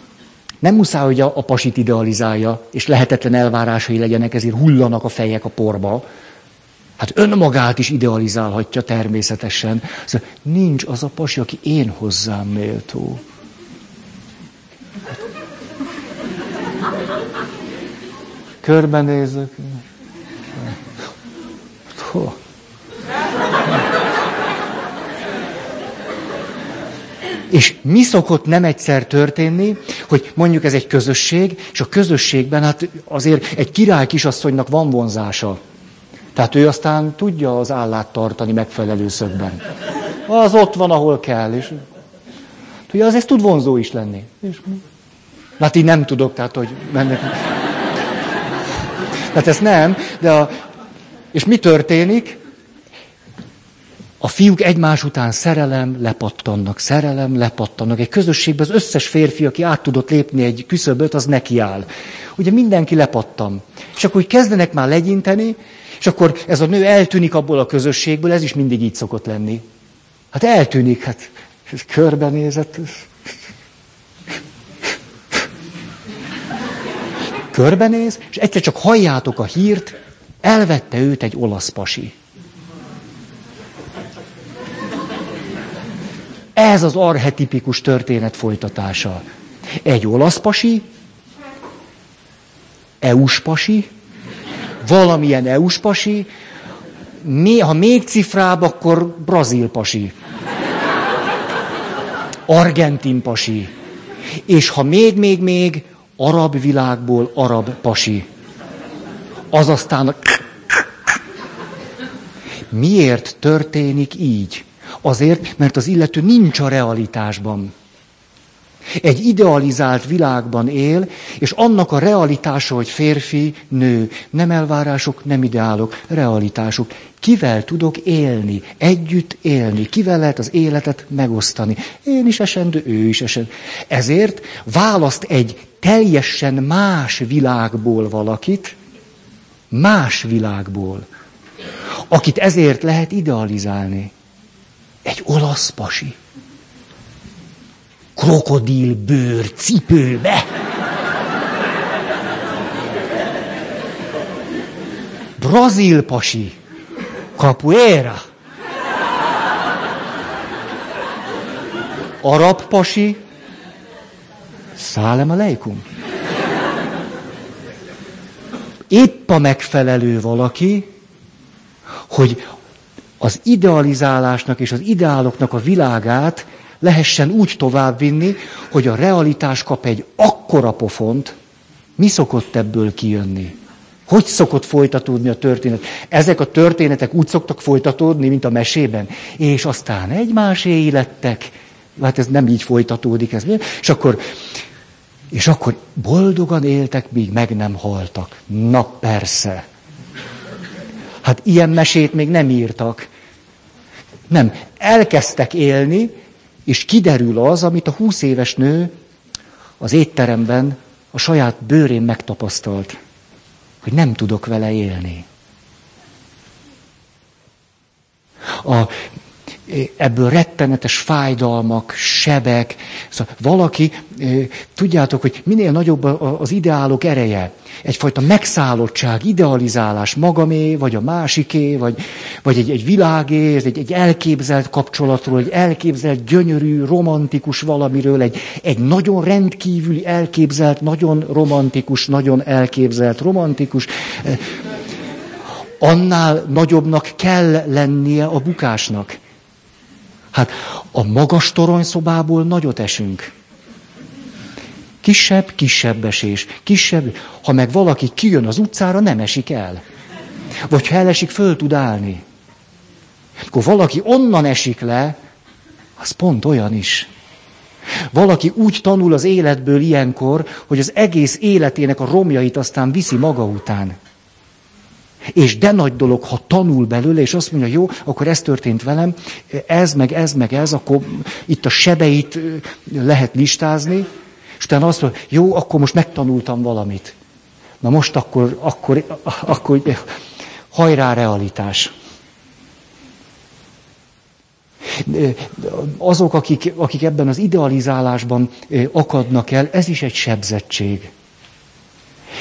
Nem muszáj, hogy a, a pasit idealizálja, és lehetetlen elvárásai legyenek, ezért hullanak a fejek a porba. Hát önmagát is idealizálhatja természetesen. Szóval nincs az a pasi, aki én hozzám méltó. Körbenézek. Hol? És mi szokott nem egyszer történni, hogy mondjuk ez egy közösség, és a közösségben hát azért egy király kisasszonynak van vonzása. Tehát ő aztán tudja az állát tartani megfelelő szögben. Az ott van, ahol kell. És ugye az ez tud vonzó is lenni. És, hát így nem tudok, tehát hogy mennek. Tehát ez nem, de a, és mi történik? A fiúk egymás után szerelem, lepattannak, szerelem, lepattannak. Egy közösségben az összes férfi, aki át tudott lépni egy küszöböt, az nekiáll. Ugye mindenki lepattan. És akkor úgy kezdenek már legyinteni, és akkor ez a nő eltűnik abból a közösségből, ez is mindig így szokott lenni. Hát eltűnik, hát körbenézett. Körbenéz, és egyszer csak halljátok a hírt, elvette őt egy olasz pasi. Ez az arhetipikus történet folytatása. Egy olasz pasi, EU-s pasi, valamilyen EU-s pasi, ha még cifrább, akkor brazil pasi. Argentin pasi. És ha még, még, még, arab világból arab pasi. Az aztán... Miért történik így? Azért, mert az illető nincs a realitásban. Egy idealizált világban él, és annak a realitása, hogy férfi, nő, nem elvárások, nem ideálok, realitások. Kivel tudok élni, együtt élni, kivel lehet az életet megosztani. Én is esendő, ő is esendő. Ezért választ egy teljesen más világból valakit, más világból, akit ezért lehet idealizálni. Egy olasz pasi. Krokodil bőr cipőbe. Brazil pasi. Capoeira. Arab pasi. Szálem aleikum. Épp a megfelelő valaki, hogy az idealizálásnak és az ideáloknak a világát lehessen úgy továbbvinni, hogy a realitás kap egy akkora pofont, mi szokott ebből kijönni? Hogy szokott folytatódni a történet? Ezek a történetek úgy szoktak folytatódni, mint a mesében. És aztán egymásé lettek. Hát ez nem így folytatódik. Ez. És akkor, és akkor boldogan éltek, míg meg nem haltak. Na persze. Hát ilyen mesét még nem írtak. Nem, elkezdtek élni, és kiderül az, amit a húsz éves nő az étteremben a saját bőrén megtapasztalt, hogy nem tudok vele élni. A ebből rettenetes fájdalmak, sebek. Szóval valaki, tudjátok, hogy minél nagyobb az ideálok ereje, egyfajta megszállottság, idealizálás magamé, vagy a másiké, vagy, vagy egy, egy világé, egy, egy elképzelt kapcsolatról, egy elképzelt gyönyörű, romantikus valamiről, egy, egy nagyon rendkívüli elképzelt, nagyon romantikus, nagyon elképzelt romantikus. Annál nagyobbnak kell lennie a bukásnak. Hát a magas toronyszobából nagyot esünk. Kisebb, kisebb esés, kisebb. Ha meg valaki kijön az utcára, nem esik el. Vagy ha elesik, föl tud állni. Akkor valaki onnan esik le, az pont olyan is. Valaki úgy tanul az életből ilyenkor, hogy az egész életének a romjait aztán viszi maga után. És de nagy dolog, ha tanul belőle, és azt mondja, jó, akkor ez történt velem, ez, meg ez, meg ez, akkor itt a sebeit lehet listázni, és utána azt mondja, jó, akkor most megtanultam valamit. Na most akkor, akkor, akkor hajrá realitás. Azok, akik, akik ebben az idealizálásban akadnak el, ez is egy sebzettség.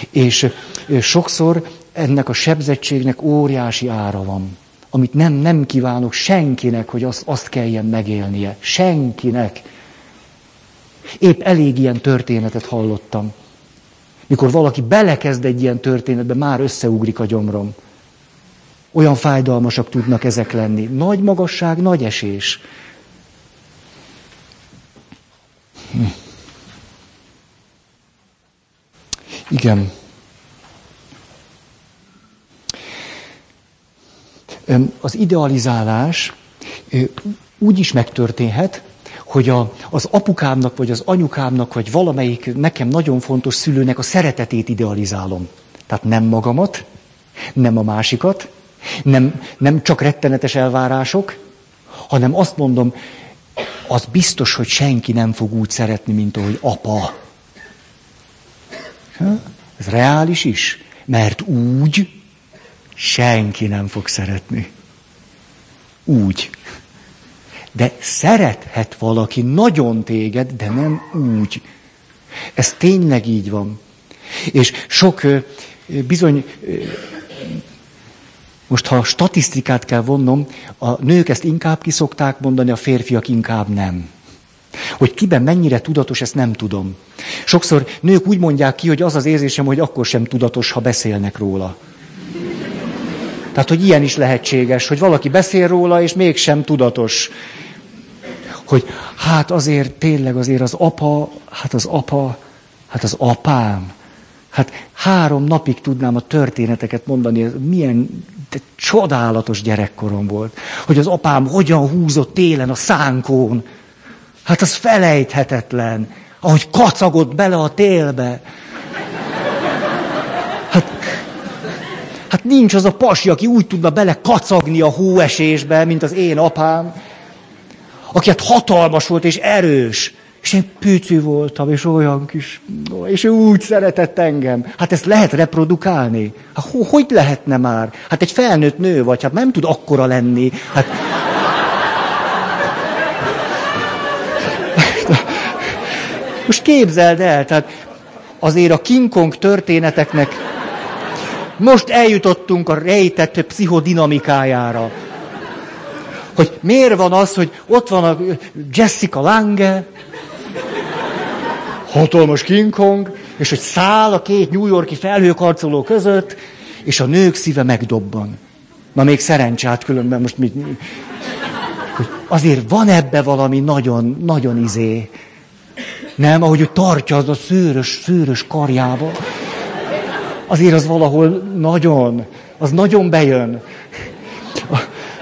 És sokszor ennek a sebzettségnek óriási ára van, amit nem, nem kívánok senkinek, hogy azt, azt kelljen megélnie. Senkinek. Épp elég ilyen történetet hallottam. Mikor valaki belekezd egy ilyen történetbe, már összeugrik a gyomrom. Olyan fájdalmasak tudnak ezek lenni. Nagy magasság, nagy esés. Hm. Igen. Az idealizálás úgy is megtörténhet, hogy a, az apukámnak, vagy az anyukámnak, vagy valamelyik nekem nagyon fontos szülőnek a szeretetét idealizálom. Tehát nem magamat, nem a másikat, nem, nem csak rettenetes elvárások, hanem azt mondom, az biztos, hogy senki nem fog úgy szeretni, mint ahogy apa. Ez reális is, mert úgy senki nem fog szeretni. Úgy. De szerethet valaki nagyon téged, de nem úgy. Ez tényleg így van. És sok bizony, most ha statisztikát kell vonnom, a nők ezt inkább kiszokták mondani, a férfiak inkább nem. Hogy kiben mennyire tudatos, ezt nem tudom. Sokszor nők úgy mondják ki, hogy az az érzésem, hogy akkor sem tudatos, ha beszélnek róla. Tehát, hogy ilyen is lehetséges, hogy valaki beszél róla, és mégsem tudatos. Hogy hát azért tényleg azért az apa, hát az apa, hát az apám. Hát három napig tudnám a történeteket mondani, milyen de csodálatos gyerekkorom volt. Hogy az apám hogyan húzott télen a szánkón. Hát az felejthetetlen. Ahogy kacagott bele a télbe. Hát nincs az a pasi, aki úgy tudna bele kacagni a hóesésbe, mint az én apám. Aki hát hatalmas volt és erős. És én pücű voltam, és olyan kis... És ő úgy szeretett engem. Hát ezt lehet reprodukálni? Hát hogy lehetne már? Hát egy felnőtt nő vagy, hát nem tud akkora lenni. Hát... Most képzeld el, tehát azért a King Kong történeteknek most eljutottunk a rejtett pszichodinamikájára. Hogy miért van az, hogy ott van a Jessica Lange, hatalmas King Kong, és hogy száll a két New Yorki felhőkarcoló között, és a nők szíve megdobban. Na még szerencsát különben most mit... Hogy azért van ebbe valami nagyon, nagyon izé. Nem, ahogy ő tartja az a szőrös, szőrös karjába. Azért az valahol nagyon, az nagyon bejön.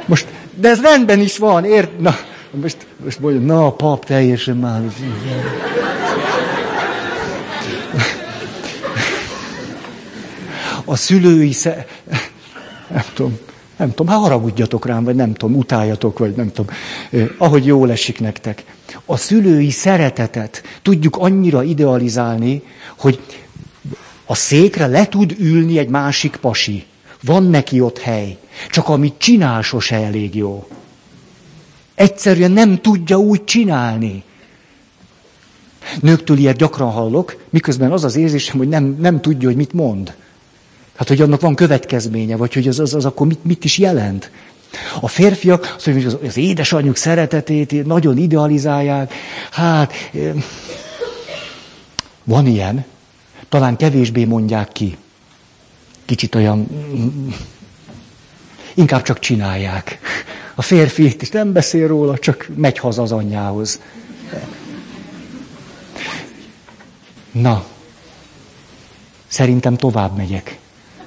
Most, de ez rendben is van, ért? Na, most, most mondja, na, a pap teljesen már... a szülői sze... Nem tudom, nem tudom, hát haragudjatok rám, vagy nem tudom, utáljatok, vagy nem tudom, ahogy jól esik nektek. A szülői szeretetet tudjuk annyira idealizálni, hogy a székre le tud ülni egy másik pasi. Van neki ott hely. Csak amit csinál, sose elég jó. Egyszerűen nem tudja úgy csinálni. Nőktől ilyet gyakran hallok, miközben az az érzésem, hogy nem, nem tudja, hogy mit mond. Hát, hogy annak van következménye, vagy hogy az, az, az akkor mit, mit is jelent. A férfiak azt mondják, hogy az édesanyjuk szeretetét nagyon idealizálják. Hát, van ilyen, talán kevésbé mondják ki. Kicsit olyan, inkább csak csinálják. A férfi is nem beszél róla, csak megy haza az anyjához. Na, szerintem tovább megyek.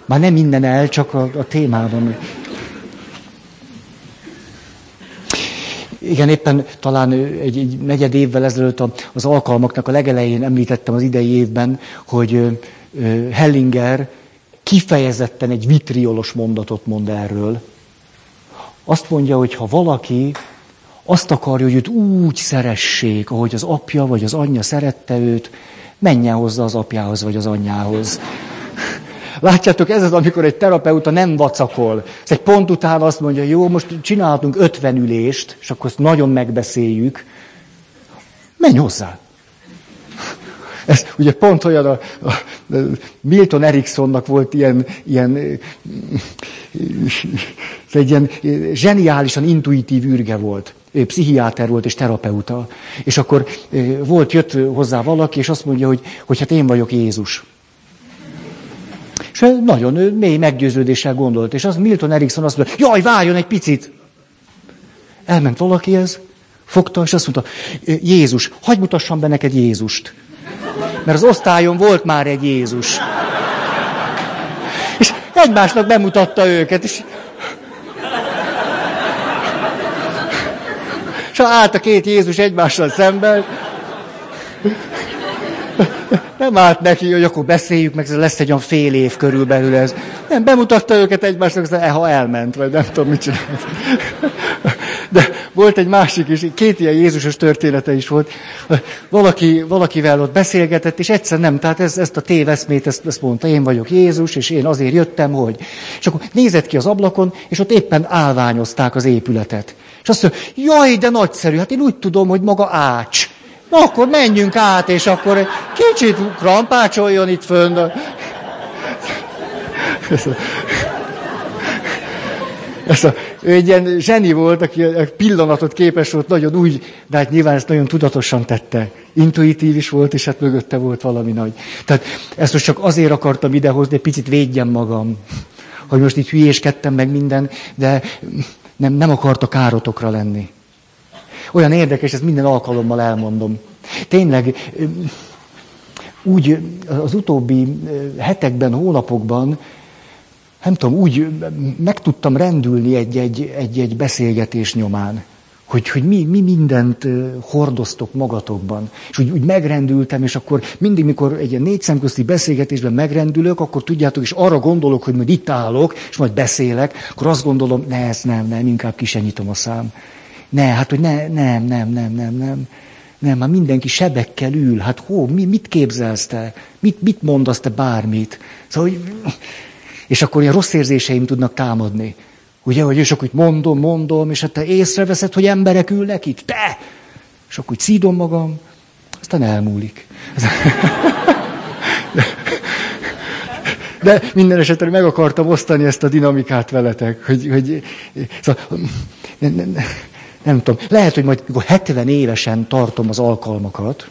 Már nem minden el, csak a, a témában. Igen, éppen talán egy, egy negyed évvel ezelőtt az alkalmaknak a legelején említettem az idei évben, hogy Hellinger kifejezetten egy vitriolos mondatot mond erről. Azt mondja, hogy ha valaki azt akarja, hogy őt úgy szeressék, ahogy az apja vagy az anyja szerette őt, menjen hozzá az apjához vagy az anyjához. Látjátok, ez az, amikor egy terapeuta nem vacakol. Ez egy pont után azt mondja, jó, most csinálhatunk ötven ülést, és akkor ezt nagyon megbeszéljük. Menj hozzá. Ez ugye pont olyan, a, a Milton Ericksonnak volt ilyen, ilyen, ez egy ilyen zseniálisan intuitív űrge volt. Ő pszichiáter volt és terapeuta. És akkor volt, jött hozzá valaki, és azt mondja, hogy, hogy hát én vagyok Jézus. És nagyon mély meggyőződéssel gondolt. És az Milton Erickson azt mondta, jaj, várjon egy picit. Elment valakihez, fogta, és azt mondta, Jézus, hagyd mutassam be neked Jézust. Mert az osztályon volt már egy Jézus. És egymásnak bemutatta őket, és és állt a két Jézus egymással szemben. Nem állt neki, hogy akkor beszéljük meg, ez lesz egy olyan fél év körülbelül ez. Nem, bemutatta őket egymásnak, aztán ha elment, vagy nem tudom, mit csinált. De volt egy másik is, két ilyen Jézusos története is volt. Valaki, valakivel ott beszélgetett, és egyszer nem, tehát ez, ezt a téveszmét, ezt, ezt mondta, én vagyok Jézus, és én azért jöttem, hogy. És akkor nézett ki az ablakon, és ott éppen állványozták az épületet. És azt mondja, jaj, de nagyszerű, hát én úgy tudom, hogy maga Ács. Na akkor menjünk át, és akkor kicsit krampácsoljon itt fönn. Ez a, ő egy ilyen zseni volt, aki a pillanatot képes volt nagyon úgy, de hát nyilván ezt nagyon tudatosan tette. Intuitív is volt, és hát mögötte volt valami nagy. Tehát ezt most csak azért akartam idehozni, egy picit védjem magam, hogy most itt hülyéskedtem meg minden, de nem, nem akarta károtokra lenni. Olyan érdekes, ezt minden alkalommal elmondom. Tényleg, úgy az utóbbi hetekben, hónapokban, nem tudom, úgy meg tudtam rendülni egy-egy, egy-egy beszélgetés nyomán hogy, hogy mi, mi mindent hordoztok magatokban. És úgy, úgy megrendültem, és akkor mindig, mikor egy ilyen négy szemközti beszélgetésben megrendülök, akkor tudjátok, és arra gondolok, hogy majd itt állok, és majd beszélek, akkor azt gondolom, ne, ez nem, nem, inkább kisenyítom a szám. Ne, hát, hogy ne, nem, nem, nem, nem, nem. Nem, már mindenki sebekkel ül. Hát hó, mi, mit képzelsz te? Mit, mit mondasz te bármit? Szóval, hogy... És akkor ilyen rossz érzéseim tudnak támadni. Ugye, hogy és akkor mondom, mondom, és hát te észreveszed, hogy emberek ülnek itt, te! És akkor úgy szídom magam, aztán elmúlik. De minden esetre meg akartam osztani ezt a dinamikát veletek, hogy, hogy szóval, nem, tudom, lehet, hogy majd mikor 70 évesen tartom az alkalmakat,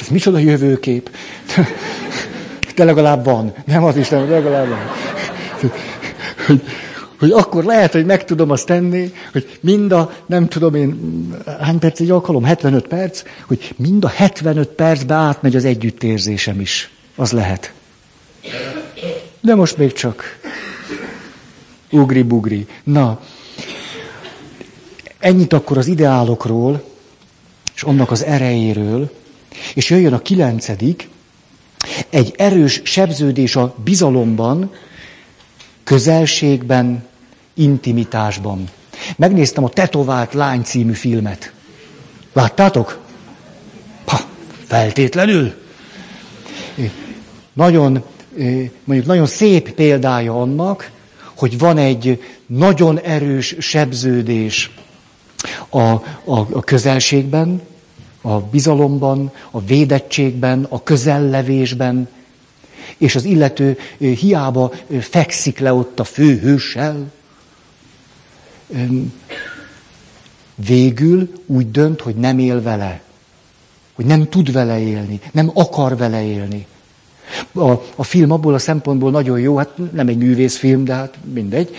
ez micsoda jövőkép de legalább van. Nem az is, nem, legalább van. Hogy, hogy akkor lehet, hogy meg tudom azt tenni, hogy mind a, nem tudom én, hány perc egy alkalom? 75 perc? Hogy mind a 75 percbe átmegy az együttérzésem is. Az lehet. De most még csak ugri-bugri. Na, ennyit akkor az ideálokról, és annak az erejéről, és jöjjön a kilencedik, egy erős sebződés a bizalomban, közelségben, intimitásban. Megnéztem a Tetovált Lány című filmet. Láttátok? Ha, feltétlenül. Nagyon, mondjuk nagyon szép példája annak, hogy van egy nagyon erős sebződés a, a, a közelségben, a bizalomban, a védettségben, a közellevésben, és az illető hiába fekszik le ott a főhőssel. Végül úgy dönt, hogy nem él vele, hogy nem tud vele élni, nem akar vele élni. A, a film abból a szempontból nagyon jó, hát nem egy művészfilm, de hát mindegy.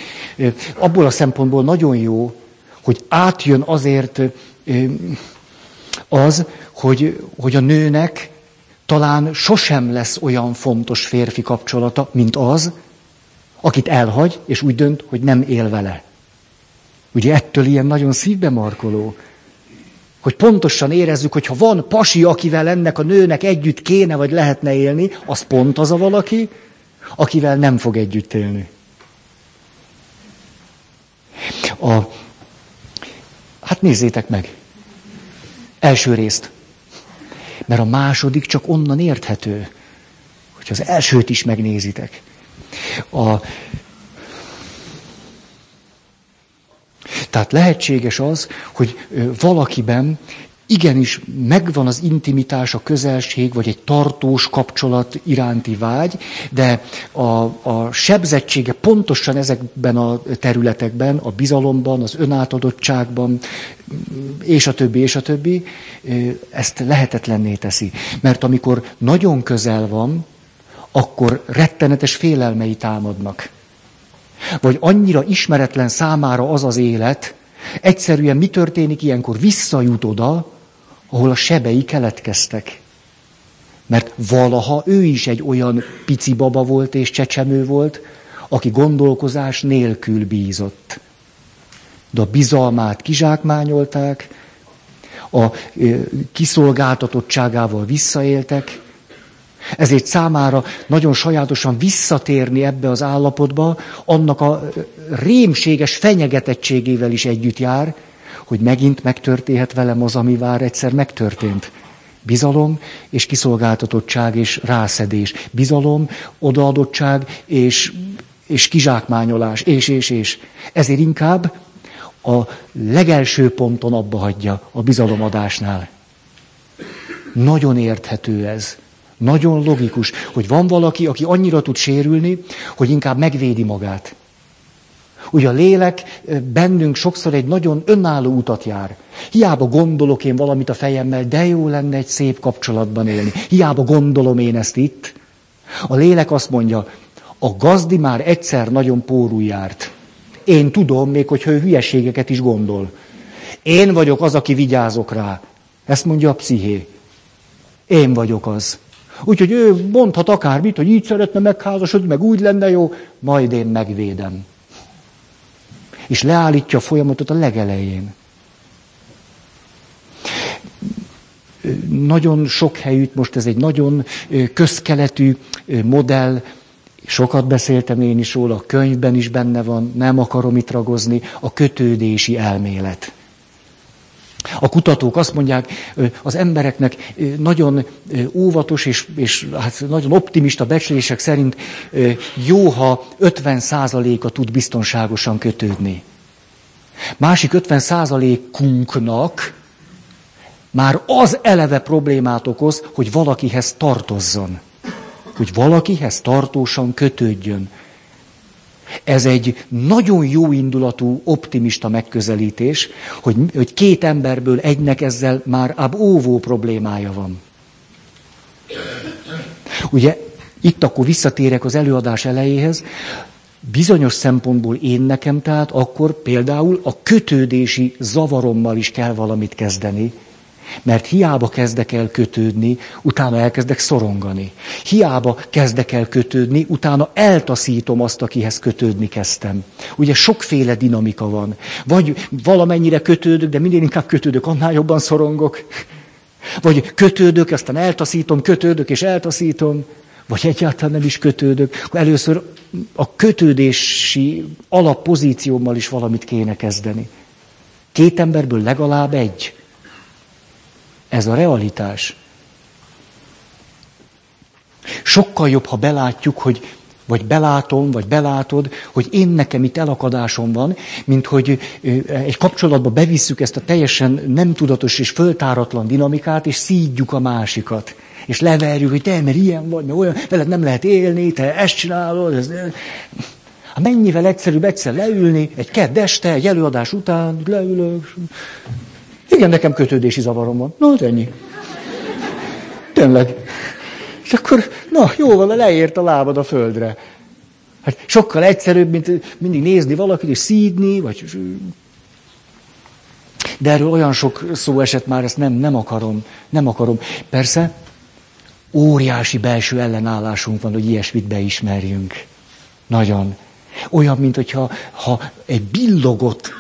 Abból a szempontból nagyon jó, hogy átjön azért az, hogy, hogy a nőnek talán sosem lesz olyan fontos férfi kapcsolata, mint az, akit elhagy, és úgy dönt, hogy nem él vele. Ugye ettől ilyen nagyon szívbe markoló. Hogy pontosan érezzük, hogy ha van pasi, akivel ennek a nőnek együtt kéne vagy lehetne élni, az pont az a valaki, akivel nem fog együtt élni. A, hát nézzétek meg. Első részt. Mert a második csak onnan érthető, hogy az elsőt is megnézitek. A, tehát lehetséges az, hogy valakiben igenis megvan az intimitás, a közelség, vagy egy tartós kapcsolat iránti vágy, de a, a sebzettsége pontosan ezekben a területekben, a bizalomban, az önátadottságban, és a többi, és a többi, ezt lehetetlenné teszi. Mert amikor nagyon közel van, akkor rettenetes félelmei támadnak. Vagy annyira ismeretlen számára az az élet, egyszerűen mi történik ilyenkor? Visszajut oda, ahol a sebei keletkeztek. Mert valaha ő is egy olyan pici baba volt és csecsemő volt, aki gondolkozás nélkül bízott. De a bizalmát kizsákmányolták, a kiszolgáltatottságával visszaéltek, ezért számára nagyon sajátosan visszatérni ebbe az állapotba, annak a rémséges fenyegetettségével is együtt jár, hogy megint megtörténhet velem az, ami vár egyszer megtörtént. Bizalom és kiszolgáltatottság és rászedés. Bizalom, odaadottság és, és kizsákmányolás, és, és, és. Ezért inkább a legelső ponton abba hagyja a bizalomadásnál. Nagyon érthető ez. Nagyon logikus, hogy van valaki, aki annyira tud sérülni, hogy inkább megvédi magát. Ugye a lélek bennünk sokszor egy nagyon önálló utat jár. Hiába gondolok én valamit a fejemmel, de jó lenne egy szép kapcsolatban élni. Hiába gondolom én ezt itt. A lélek azt mondja, a gazdi már egyszer nagyon pórul járt. Én tudom, még hogyha ő hülyeségeket is gondol. Én vagyok az, aki vigyázok rá. Ezt mondja a psziché. Én vagyok az. Úgyhogy ő mondhat akármit, hogy így szeretne megházasodni, meg úgy lenne jó, majd én megvédem. És leállítja a folyamatot a legelején. Nagyon sok helyütt, most ez egy nagyon közkeletű modell, sokat beszéltem én is róla, a könyvben is benne van, nem akarom itt ragozni, a kötődési elmélet. A kutatók azt mondják, az embereknek nagyon óvatos és, és hát nagyon optimista becslések szerint jó, ha 50%-a tud biztonságosan kötődni. Másik 50%-unknak már az eleve problémát okoz, hogy valakihez tartozzon. Hogy valakihez tartósan kötődjön. Ez egy nagyon jó indulatú, optimista megközelítés, hogy, hogy két emberből egynek ezzel már ab óvó problémája van. Ugye itt akkor visszatérek az előadás elejéhez, bizonyos szempontból én nekem tehát akkor például a kötődési zavarommal is kell valamit kezdeni, mert hiába kezdek el kötődni, utána elkezdek szorongani. Hiába kezdek el kötődni, utána eltaszítom azt, akihez kötődni kezdtem. Ugye sokféle dinamika van. Vagy valamennyire kötődök, de minél inkább kötődök, annál jobban szorongok. Vagy kötődök, aztán eltaszítom, kötődök és eltaszítom. Vagy egyáltalán nem is kötődök. Először a kötődési alappozíciómmal is valamit kéne kezdeni. Két emberből legalább egy ez a realitás. Sokkal jobb, ha belátjuk, hogy vagy belátom, vagy belátod, hogy én nekem itt elakadásom van, mint hogy egy kapcsolatba bevisszük ezt a teljesen nem tudatos és föltáratlan dinamikát, és szídjuk a másikat. És leverjük, hogy te, mert ilyen vagy, mert olyan, veled nem lehet élni, te ezt csinálod. Ez... Hát mennyivel egyszerűbb egyszer leülni, egy kedd este, egy előadás után, leülök, igen, nekem kötődési zavarom van. Na, ennyi. Tényleg. És akkor, na, jó van, leért a lábad a földre. Hát sokkal egyszerűbb, mint mindig nézni valakit, és szídni, vagy... De erről olyan sok szó esett már, ezt nem, nem akarom, nem akarom. Persze, óriási belső ellenállásunk van, hogy ilyesmit beismerjünk. Nagyon. Olyan, mint hogyha ha egy billogot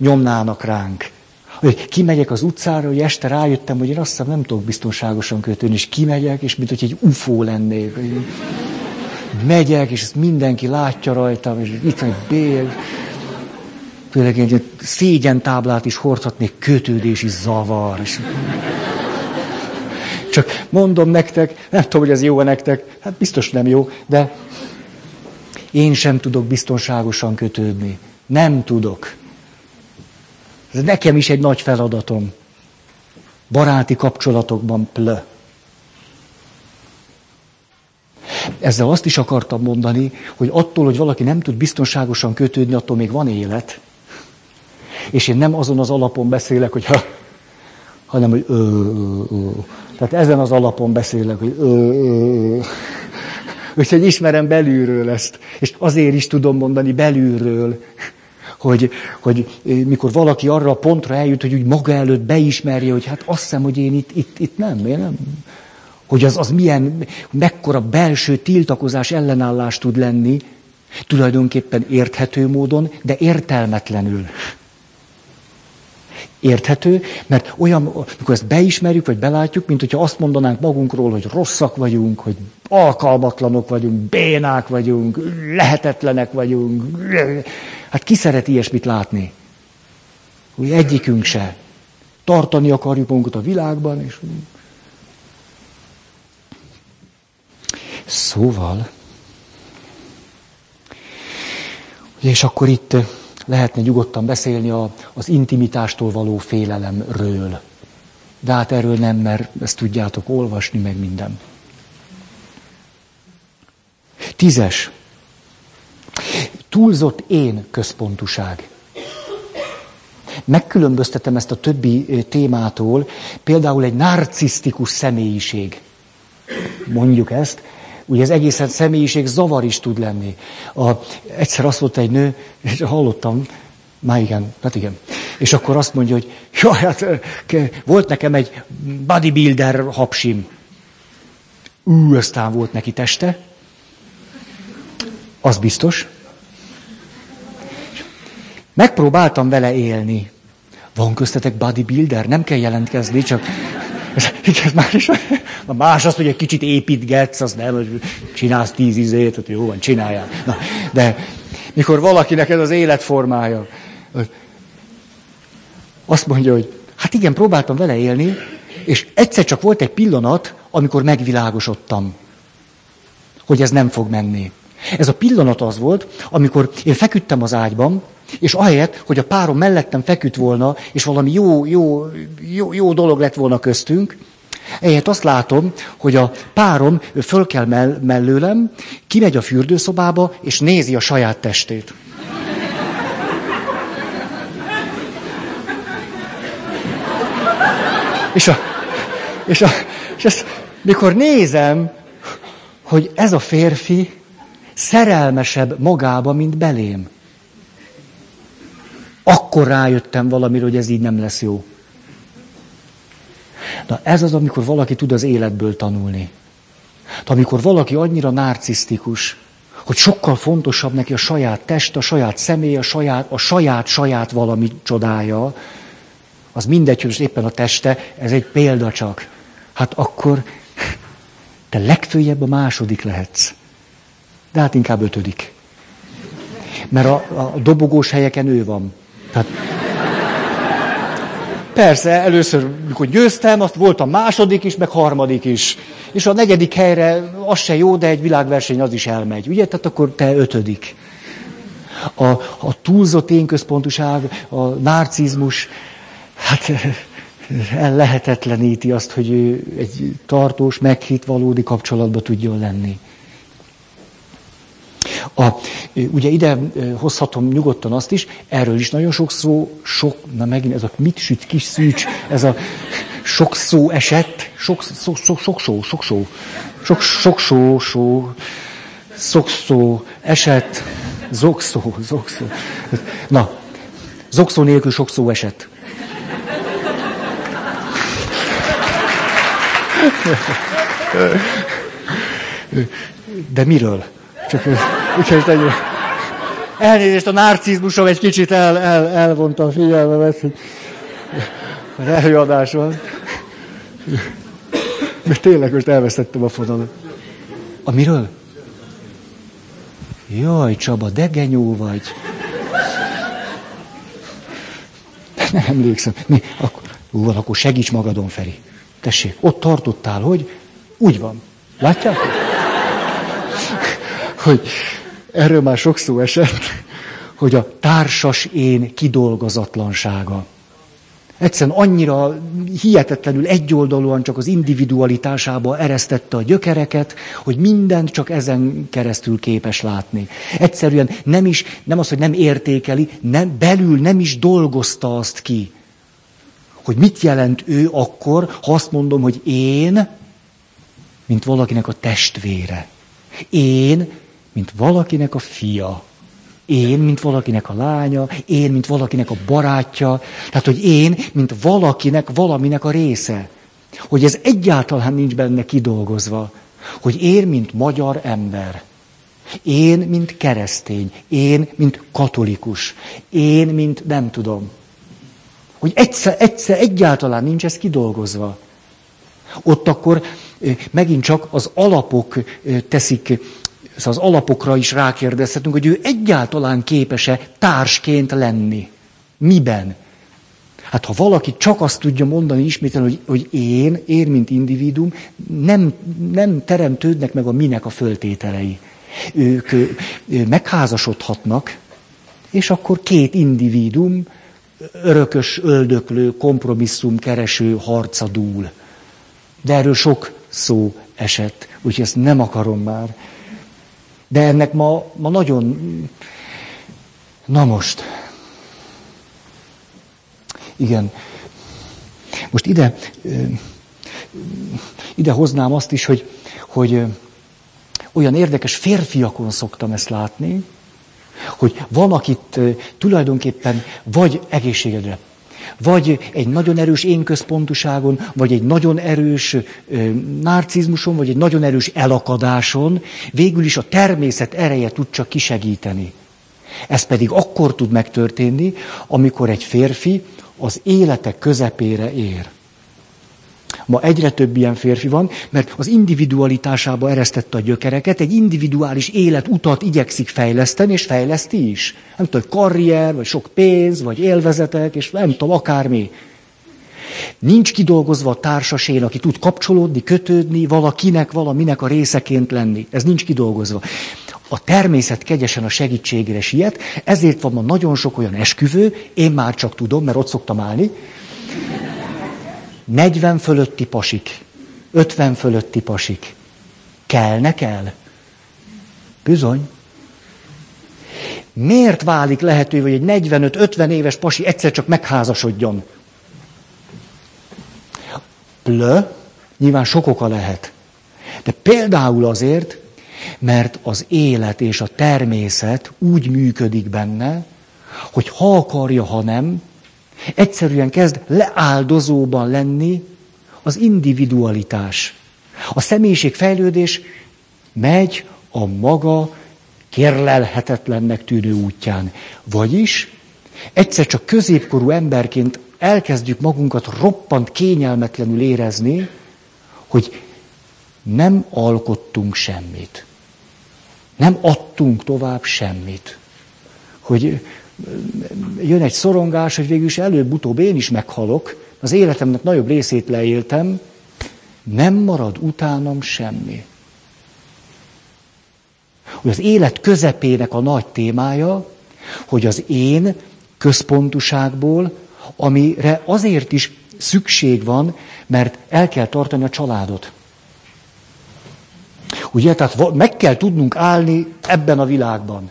nyomnának ránk. hogy kimegyek az utcára, hogy este rájöttem, hogy én azt hiszem nem tudok biztonságosan kötődni, és kimegyek, és mint hogy egy ufó lennék. Megyek, és ezt mindenki látja rajtam, és itt van egy bél. Főleg egy szégyen táblát is hordhatnék, kötődési zavar. És... Csak mondom nektek, nem tudom, hogy ez jó-e nektek, hát biztos nem jó, de én sem tudok biztonságosan kötődni. Nem tudok. Ez nekem is egy nagy feladatom. Baráti kapcsolatokban plö. Ezzel azt is akartam mondani, hogy attól, hogy valaki nem tud biztonságosan kötődni, attól még van élet. És én nem azon az alapon beszélek, hogy ha, hanem, hogy ö, ö, ö. Tehát ezen az alapon beszélek, hogy ö, ö, ö. Úgyhogy ismerem belülről ezt. És azért is tudom mondani belülről, hogy, hogy mikor valaki arra a pontra eljut, hogy úgy maga előtt beismerje, hogy hát azt hiszem, hogy én itt, itt, itt nem, én nem. Hogy az, az milyen, mekkora belső tiltakozás, ellenállás tud lenni, tulajdonképpen érthető módon, de értelmetlenül. Érthető, mert olyan, amikor ezt beismerjük, vagy belátjuk, mint hogyha azt mondanánk magunkról, hogy rosszak vagyunk, hogy alkalmatlanok vagyunk, bénák vagyunk, lehetetlenek vagyunk. Hát ki szeret ilyesmit látni? Úgy egyikünk se. Tartani akarjuk magunkat a világban, és... Szóval... És akkor itt lehetne nyugodtan beszélni a, az intimitástól való félelemről. De hát erről nem, mert ezt tudjátok olvasni, meg minden. Tízes. Túlzott én központuság. Megkülönböztetem ezt a többi témától, például egy narcisztikus személyiség. Mondjuk ezt, ugye ez egészen személyiség zavar is tud lenni. A, egyszer azt mondta egy nő, és hallottam, már igen, hát igen. És akkor azt mondja, hogy jaj, hát volt nekem egy bodybuilder hapsim. Ú, aztán volt neki teste. Az biztos. Megpróbáltam vele élni. Van köztetek bodybuilder? Nem kell jelentkezni, csak... Igen, más is. A más azt, hogy egy kicsit építgetsz, az nem, hogy csinálsz tíz izét, hogy jó van, csináljál. Na, de mikor valakinek ez az életformája, azt mondja, hogy hát igen, próbáltam vele élni, és egyszer csak volt egy pillanat, amikor megvilágosodtam, hogy ez nem fog menni. Ez a pillanat az volt, amikor én feküdtem az ágyban, és ahelyett, hogy a párom mellettem feküdt volna, és valami jó, jó, jó, jó dolog lett volna köztünk, ehelyett azt látom, hogy a párom föl kell mell- mellőlem, kimegy a fürdőszobába, és nézi a saját testét. És, a, és, a, és ezt, mikor nézem, hogy ez a férfi szerelmesebb magába, mint belém. Akkor rájöttem valamiről, hogy ez így nem lesz jó. Na ez az, amikor valaki tud az életből tanulni. De amikor valaki annyira narcisztikus, hogy sokkal fontosabb neki a saját test, a saját személy, a saját, a saját, saját valami csodája, az mindegy, hogy éppen a teste, ez egy példa csak. Hát akkor te legfőjebb a második lehetsz. De hát inkább ötödik. Mert a, a dobogós helyeken ő van. Tehát, persze, először, mikor győztem, azt volt a második is, meg harmadik is. És a negyedik helyre az se jó, de egy világverseny az is elmegy. Ugye? Tehát akkor te ötödik. A, a túlzott énközpontuság, a narcizmus, hát el lehetetleníti azt, hogy egy tartós, meghitt, valódi kapcsolatba tudjon lenni. A, ugye ide hozhatom nyugodtan azt is, erről is nagyon sok szó, sok, na megint ez a mit süt, kis szűcs, ez a sok szó esett, sok, sok, sok, sok szó, sok szó, sok, sok szó, sok szó esett, zokszó, zokszó. Na, zokszó nélkül sok szó esett. De miről? Csak úgyhogy egy, elnézést, a narcizmusom egy kicsit el, el, elvonta a figyelmemet. Hogy Az előadás van. Mert tényleg most elvesztettem a fonalat. Amiről? Jaj, Csaba, degenyó vagy. Nem emlékszem. Mi? Akkor, ú, akkor segíts magadon, Feri. Tessék, ott tartottál, hogy úgy van. Látják? Hogy erről már sok szó esett, hogy a társas én kidolgozatlansága. Egyszerűen annyira hihetetlenül egyoldalúan csak az individualitásába eresztette a gyökereket, hogy mindent csak ezen keresztül képes látni. Egyszerűen nem is, nem az, hogy nem értékeli, nem, belül nem is dolgozta azt ki. Hogy mit jelent ő akkor, ha azt mondom, hogy én, mint valakinek a testvére. Én, mint valakinek a fia. Én, mint valakinek a lánya, én, mint valakinek a barátja. Tehát, hogy én, mint valakinek, valaminek a része. Hogy ez egyáltalán nincs benne kidolgozva. Hogy én, mint magyar ember. Én, mint keresztény. Én, mint katolikus. Én, mint nem tudom. Hogy egyszer, egyszer egyáltalán nincs ez kidolgozva. Ott akkor megint csak az alapok teszik az alapokra is rákérdezhetünk, hogy ő egyáltalán képes-e társként lenni. Miben? Hát ha valaki csak azt tudja mondani ismételni, hogy, hogy én, én, mint individuum, nem, nem teremtődnek meg a minek a föltételei. Ők ő, megházasodhatnak, és akkor két individuum örökös, öldöklő, kompromisszum kereső harca dúl. De erről sok szó esett, úgyhogy ezt nem akarom már. De ennek ma, ma nagyon... Na most. Igen. Most ide, ide hoznám azt is, hogy, hogy olyan érdekes férfiakon szoktam ezt látni, hogy van, akit tulajdonképpen vagy egészségedre vagy egy nagyon erős énközpontuságon, vagy egy nagyon erős narcizmuson, vagy egy nagyon erős elakadáson végül is a természet ereje tud csak kisegíteni. Ez pedig akkor tud megtörténni, amikor egy férfi az élete közepére ér. Ma egyre több ilyen férfi van, mert az individualitásába eresztette a gyökereket, egy individuális életutat igyekszik fejleszteni, és fejleszti is. Nem tudom, karrier, vagy sok pénz, vagy élvezetek, és nem tudom, akármi. Nincs kidolgozva a társasén, aki tud kapcsolódni, kötődni, valakinek, valaminek a részeként lenni. Ez nincs kidolgozva. A természet kegyesen a segítségére siet, ezért van ma nagyon sok olyan esküvő, én már csak tudom, mert ott szoktam állni, 40 fölötti pasik, 50 fölötti pasik. Kelnek el? Bizony. Miért válik lehető, hogy egy 45-50 éves pasi egyszer csak megházasodjon? Plö, nyilván sok oka lehet. De például azért, mert az élet és a természet úgy működik benne, hogy ha akarja, ha nem, Egyszerűen kezd leáldozóban lenni az individualitás. A személyiségfejlődés megy a maga kérlelhetetlennek tűnő útján. Vagyis egyszer csak középkorú emberként elkezdjük magunkat roppant kényelmetlenül érezni, hogy nem alkottunk semmit. Nem adtunk tovább semmit. Hogy jön egy szorongás, hogy végül is előbb-utóbb én is meghalok, az életemnek nagyobb részét leéltem, nem marad utánam semmi. Hogy az élet közepének a nagy témája, hogy az én központuságból, amire azért is szükség van, mert el kell tartani a családot. Ugye, tehát meg kell tudnunk állni ebben a világban.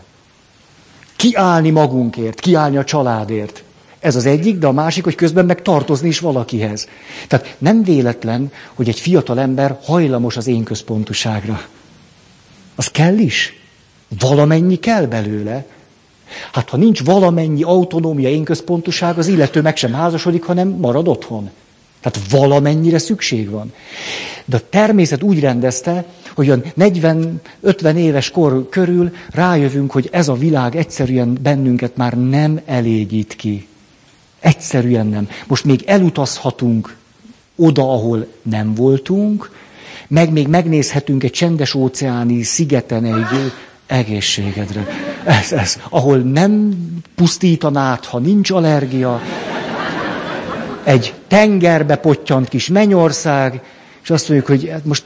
Kiállni magunkért, kiállni a családért. Ez az egyik, de a másik, hogy közben meg tartozni is valakihez. Tehát nem véletlen, hogy egy fiatal ember hajlamos az én központuságra. Az kell is. Valamennyi kell belőle. Hát ha nincs valamennyi autonómia, én központuság, az illető meg sem házasodik, hanem marad otthon. Tehát valamennyire szükség van. De a természet úgy rendezte, hogy a 40-50 éves kor körül rájövünk, hogy ez a világ egyszerűen bennünket már nem elégít ki. Egyszerűen nem. Most még elutazhatunk oda, ahol nem voltunk, meg még megnézhetünk egy csendes óceáni szigeten egy egészségedre. Ez, ez, ahol nem pusztítanád, ha nincs allergia. Egy tengerbe pottyant kis mennyország, és azt mondjuk, hogy hát most,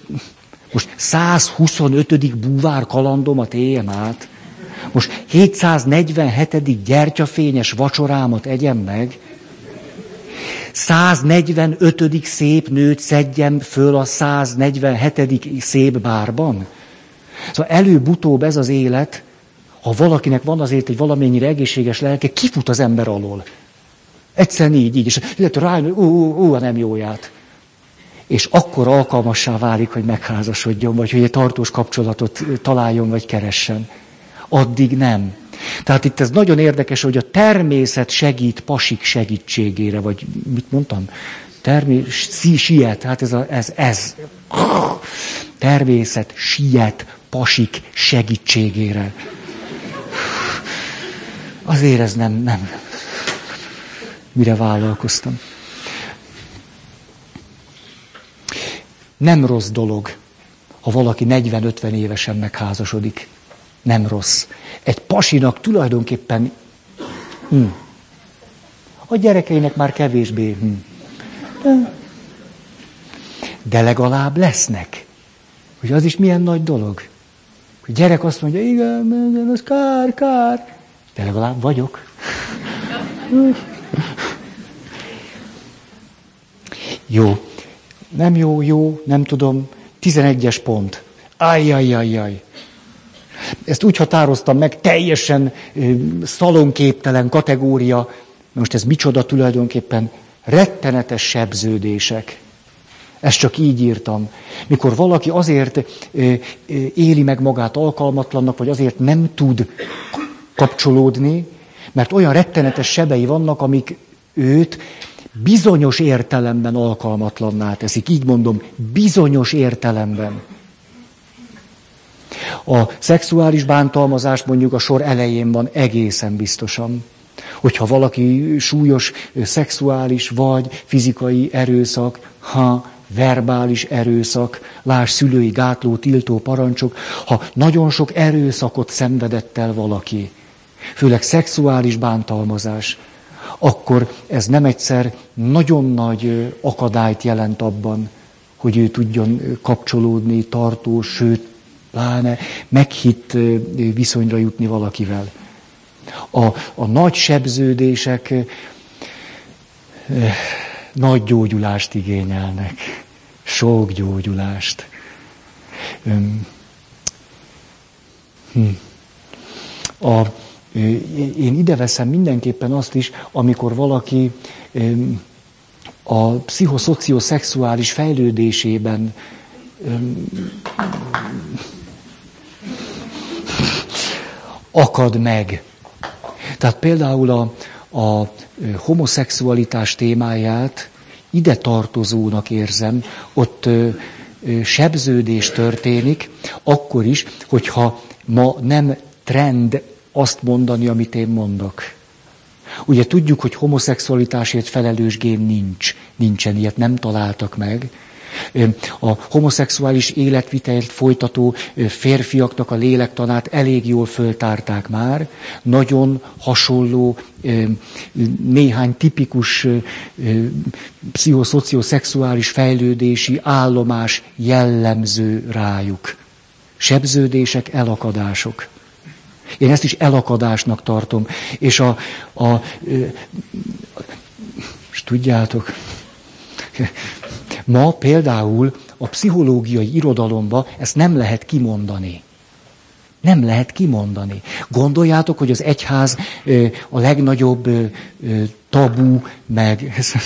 most 125. búvár kalandomat éljem át. Most 747. gyertyafényes vacsorámat egyem meg. 145. szép nőt szedjem föl a 147. szép bárban. Szóval előbb-utóbb ez az élet, ha valakinek van azért egy valamennyire egészséges lelke, kifut az ember alól. Egyszerűen így, így. És lehet rájön, ú, ú, ú, nem jóját. És akkor alkalmassá válik, hogy megházasodjon, vagy hogy egy tartós kapcsolatot találjon, vagy keressen. Addig nem. Tehát itt ez nagyon érdekes, hogy a természet segít pasik segítségére, vagy mit mondtam? Természet, siet, hát ez, a, ez, ez. Természet siet pasik segítségére. Azért ez nem, nem. Mire vállalkoztam. Nem rossz dolog, ha valaki 40-50 évesen megházasodik. Nem rossz. Egy pasinak tulajdonképpen hm. a gyerekeinek már kevésbé hm. De legalább lesznek. Hogy az is milyen nagy dolog. Hogy gyerek azt mondja, igen, igen, az kár, kár. De legalább vagyok. jó. Nem jó, jó, nem tudom. 11-es pont. Ajjajjajjaj. Ezt úgy határoztam meg, teljesen szalonképtelen kategória. Most ez micsoda tulajdonképpen? Rettenetes sebződések. Ezt csak így írtam. Mikor valaki azért éli meg magát alkalmatlannak, vagy azért nem tud kapcsolódni, mert olyan rettenetes sebei vannak, amik őt bizonyos értelemben alkalmatlanná teszik. Így mondom, bizonyos értelemben. A szexuális bántalmazás mondjuk a sor elején van egészen biztosan. Hogyha valaki súlyos szexuális vagy fizikai erőszak, ha verbális erőszak, láss szülői gátló, tiltó parancsok, ha nagyon sok erőszakot szenvedett el valaki, főleg szexuális bántalmazás, akkor ez nem egyszer nagyon nagy akadályt jelent abban, hogy ő tudjon kapcsolódni, tartó, sőt, pláne meghitt viszonyra jutni valakivel. A, a nagy sebződések nagy gyógyulást igényelnek. Sok gyógyulást. Hm. A, én ide veszem mindenképpen azt is, amikor valaki a pszichoszocioszexuális fejlődésében akad meg. Tehát például a, a homoszexualitás témáját ide tartozónak érzem, ott sebződés történik, akkor is, hogyha ma nem trend azt mondani, amit én mondok. Ugye tudjuk, hogy homoszexualitásért felelős gén nincs, nincsen, ilyet nem találtak meg, a homoszexuális életvitelt folytató férfiaknak a lélektanát elég jól föltárták már. Nagyon hasonló, néhány tipikus pszichoszocioszexuális fejlődési állomás jellemző rájuk. Sebződések, elakadások. Én ezt is elakadásnak tartom. És a, a, a és tudjátok, Ma például a pszichológiai irodalomba ezt nem lehet kimondani. Nem lehet kimondani. Gondoljátok, hogy az egyház a legnagyobb tabu, meg ez, ez,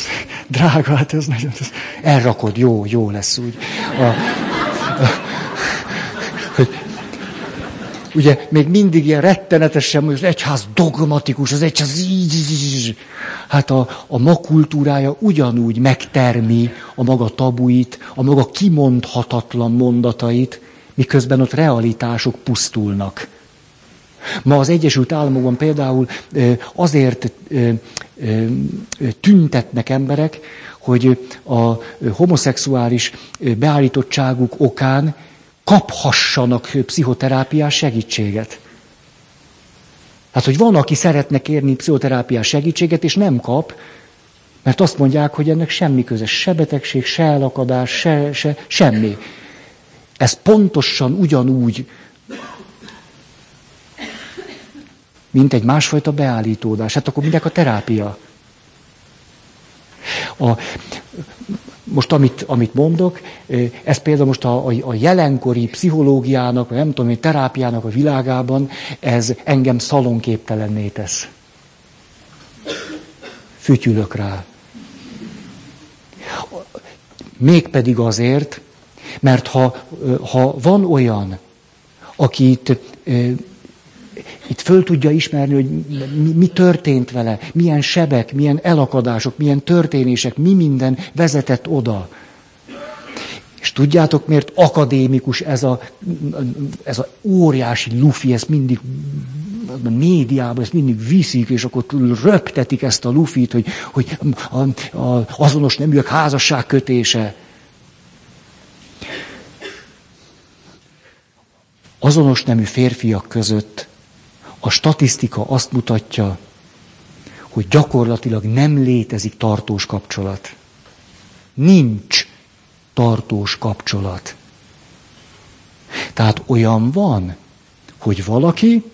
drága, hát ez nagyon, ez, elrakod, jó, jó lesz úgy. A, a, ugye még mindig ilyen rettenetesen, hogy az egyház dogmatikus, az egyház így, így, így. Hát a, a ma kultúrája ugyanúgy megtermi a maga tabuit, a maga kimondhatatlan mondatait, miközben ott realitások pusztulnak. Ma az Egyesült Államokban például azért tüntetnek emberek, hogy a homoszexuális beállítottságuk okán kaphassanak pszichoterápiás segítséget. Hát, hogy van, aki szeretne kérni pszichoterápiás segítséget, és nem kap, mert azt mondják, hogy ennek semmi köze, se betegség, se elakadás, se, se, semmi. Ez pontosan ugyanúgy, mint egy másfajta beállítódás. Hát akkor minek a terápia? A, most amit, amit mondok, ez például most a, a, a jelenkori pszichológiának, vagy nem tudom, hogy terápiának a világában, ez engem szalonképtelenné tesz. Fütyülök rá. Mégpedig azért, mert ha, ha van olyan, akit itt föl tudja ismerni, hogy mi, mi történt vele, milyen sebek, milyen elakadások, milyen történések, mi minden vezetett oda. És tudjátok, miért akadémikus ez a, ez a óriási lufi, ez mindig a médiában ezt mindig viszik, és akkor röptetik ezt a lufit, hogy, hogy a, a, azonos neműek házasság kötése. Azonos nemű férfiak között a statisztika azt mutatja, hogy gyakorlatilag nem létezik tartós kapcsolat. Nincs tartós kapcsolat. Tehát olyan van, hogy valaki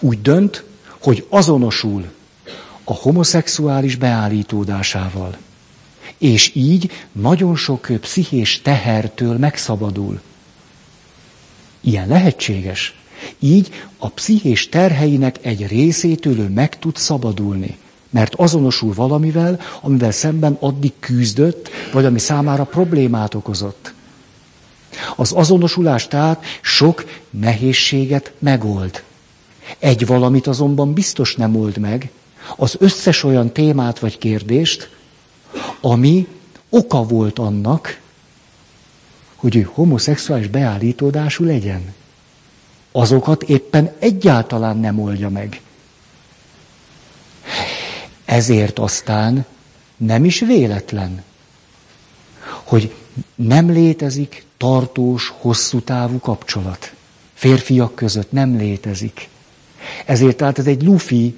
úgy dönt, hogy azonosul a homoszexuális beállítódásával. És így nagyon sok pszichés tehertől megszabadul. Ilyen lehetséges. Így a pszichés terheinek egy részétől ő meg tud szabadulni. Mert azonosul valamivel, amivel szemben addig küzdött, vagy ami számára problémát okozott. Az azonosulás tehát sok nehézséget megold. Egy valamit azonban biztos nem old meg, az összes olyan témát vagy kérdést, ami oka volt annak, hogy ő homoszexuális beállítódású legyen azokat éppen egyáltalán nem oldja meg. Ezért aztán nem is véletlen, hogy nem létezik tartós, hosszú távú kapcsolat. Férfiak között nem létezik. Ezért tehát ez egy lufi,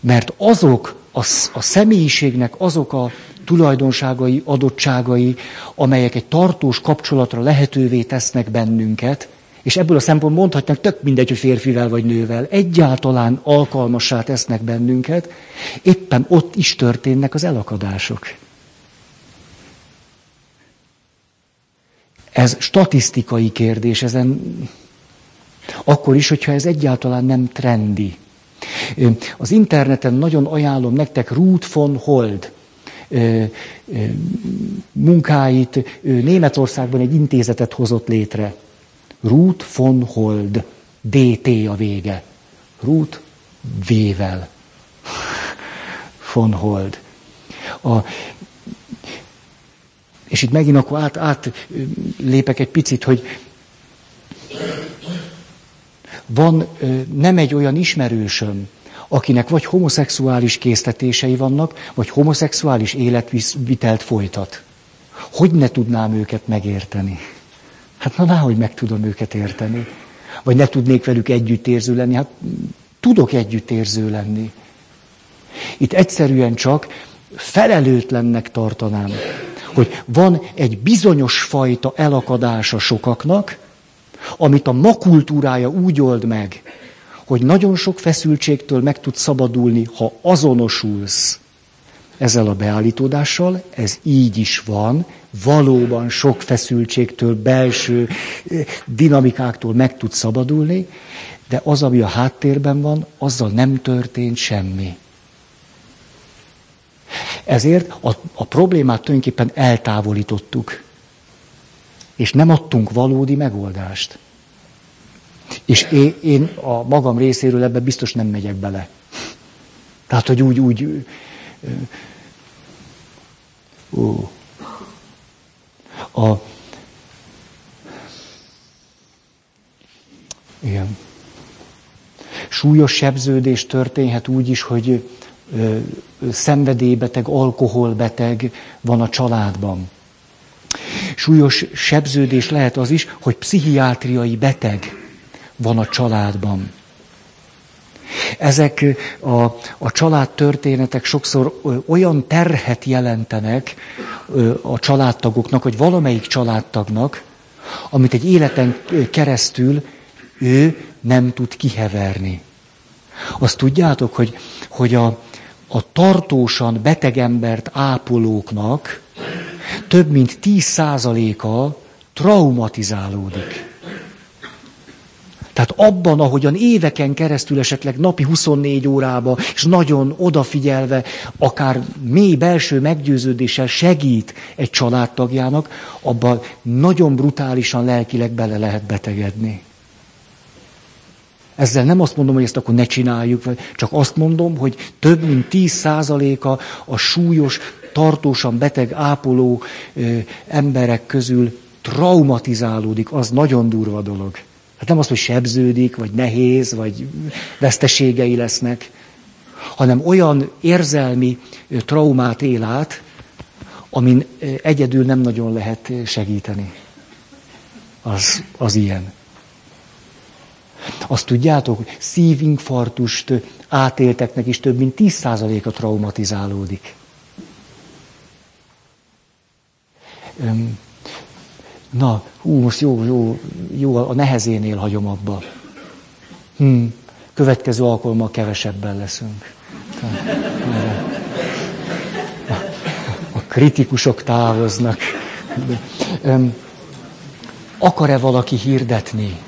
mert azok a, a személyiségnek azok a tulajdonságai, adottságai, amelyek egy tartós kapcsolatra lehetővé tesznek bennünket, és ebből a szempontból mondhatnánk, tök mindegy, hogy férfivel vagy nővel, egyáltalán alkalmassá tesznek bennünket, éppen ott is történnek az elakadások. Ez statisztikai kérdés, ezen akkor is, hogyha ez egyáltalán nem trendi. Az interneten nagyon ajánlom nektek Ruth von Hold munkáit. Németországban egy intézetet hozott létre. Ruth von Hold. DT a vége. Ruth V-vel. Von Hold. A, és itt megint akkor át, át lépek egy picit, hogy van nem egy olyan ismerősöm, akinek vagy homoszexuális késztetései vannak, vagy homoszexuális életvitelt folytat. Hogy ne tudnám őket megérteni? Hát na, hogy meg tudom őket érteni. Vagy ne tudnék velük együttérző lenni. Hát tudok együttérző lenni. Itt egyszerűen csak felelőtlennek tartanám, hogy van egy bizonyos fajta elakadása sokaknak, amit a ma kultúrája úgy old meg, hogy nagyon sok feszültségtől meg tudsz szabadulni, ha azonosulsz ezzel a beállítódással, ez így is van, valóban sok feszültségtől, belső eh, dinamikáktól meg tud szabadulni, de az, ami a háttérben van, azzal nem történt semmi. Ezért a, a problémát tulajdonképpen eltávolítottuk, és nem adtunk valódi megoldást. És én, én a magam részéről ebbe biztos nem megyek bele. Tehát, hogy úgy, úgy, ó, a, igen. súlyos sebződés történhet úgy is, hogy szenvedélybeteg, alkoholbeteg van a családban. Súlyos sebződés lehet az is, hogy pszichiátriai beteg van a családban. Ezek a, a családtörténetek sokszor olyan terhet jelentenek a családtagoknak, vagy valamelyik családtagnak, amit egy életen keresztül ő nem tud kiheverni. Azt tudjátok, hogy, hogy a, a tartósan beteg embert ápolóknak több mint 10%-a traumatizálódik. Tehát abban, ahogyan éveken keresztül esetleg napi 24 órába, és nagyon odafigyelve, akár mély belső meggyőződéssel segít egy családtagjának, abban nagyon brutálisan lelkileg bele lehet betegedni. Ezzel nem azt mondom, hogy ezt akkor ne csináljuk, csak azt mondom, hogy több mint 10%-a a súlyos, tartósan beteg, ápoló ö, emberek közül traumatizálódik, az nagyon durva dolog. Hát nem az, hogy sebződik, vagy nehéz, vagy veszteségei lesznek, hanem olyan érzelmi traumát él át, amin egyedül nem nagyon lehet segíteni. Az, az ilyen. Azt tudjátok, hogy szívinfarktust átélteknek is több mint 10%-a traumatizálódik. Na, hú, most jó, jó, jó, a nehezénél hagyom abba. Hm, következő alkalommal kevesebben leszünk. A kritikusok távoznak. Akar-e valaki hirdetni?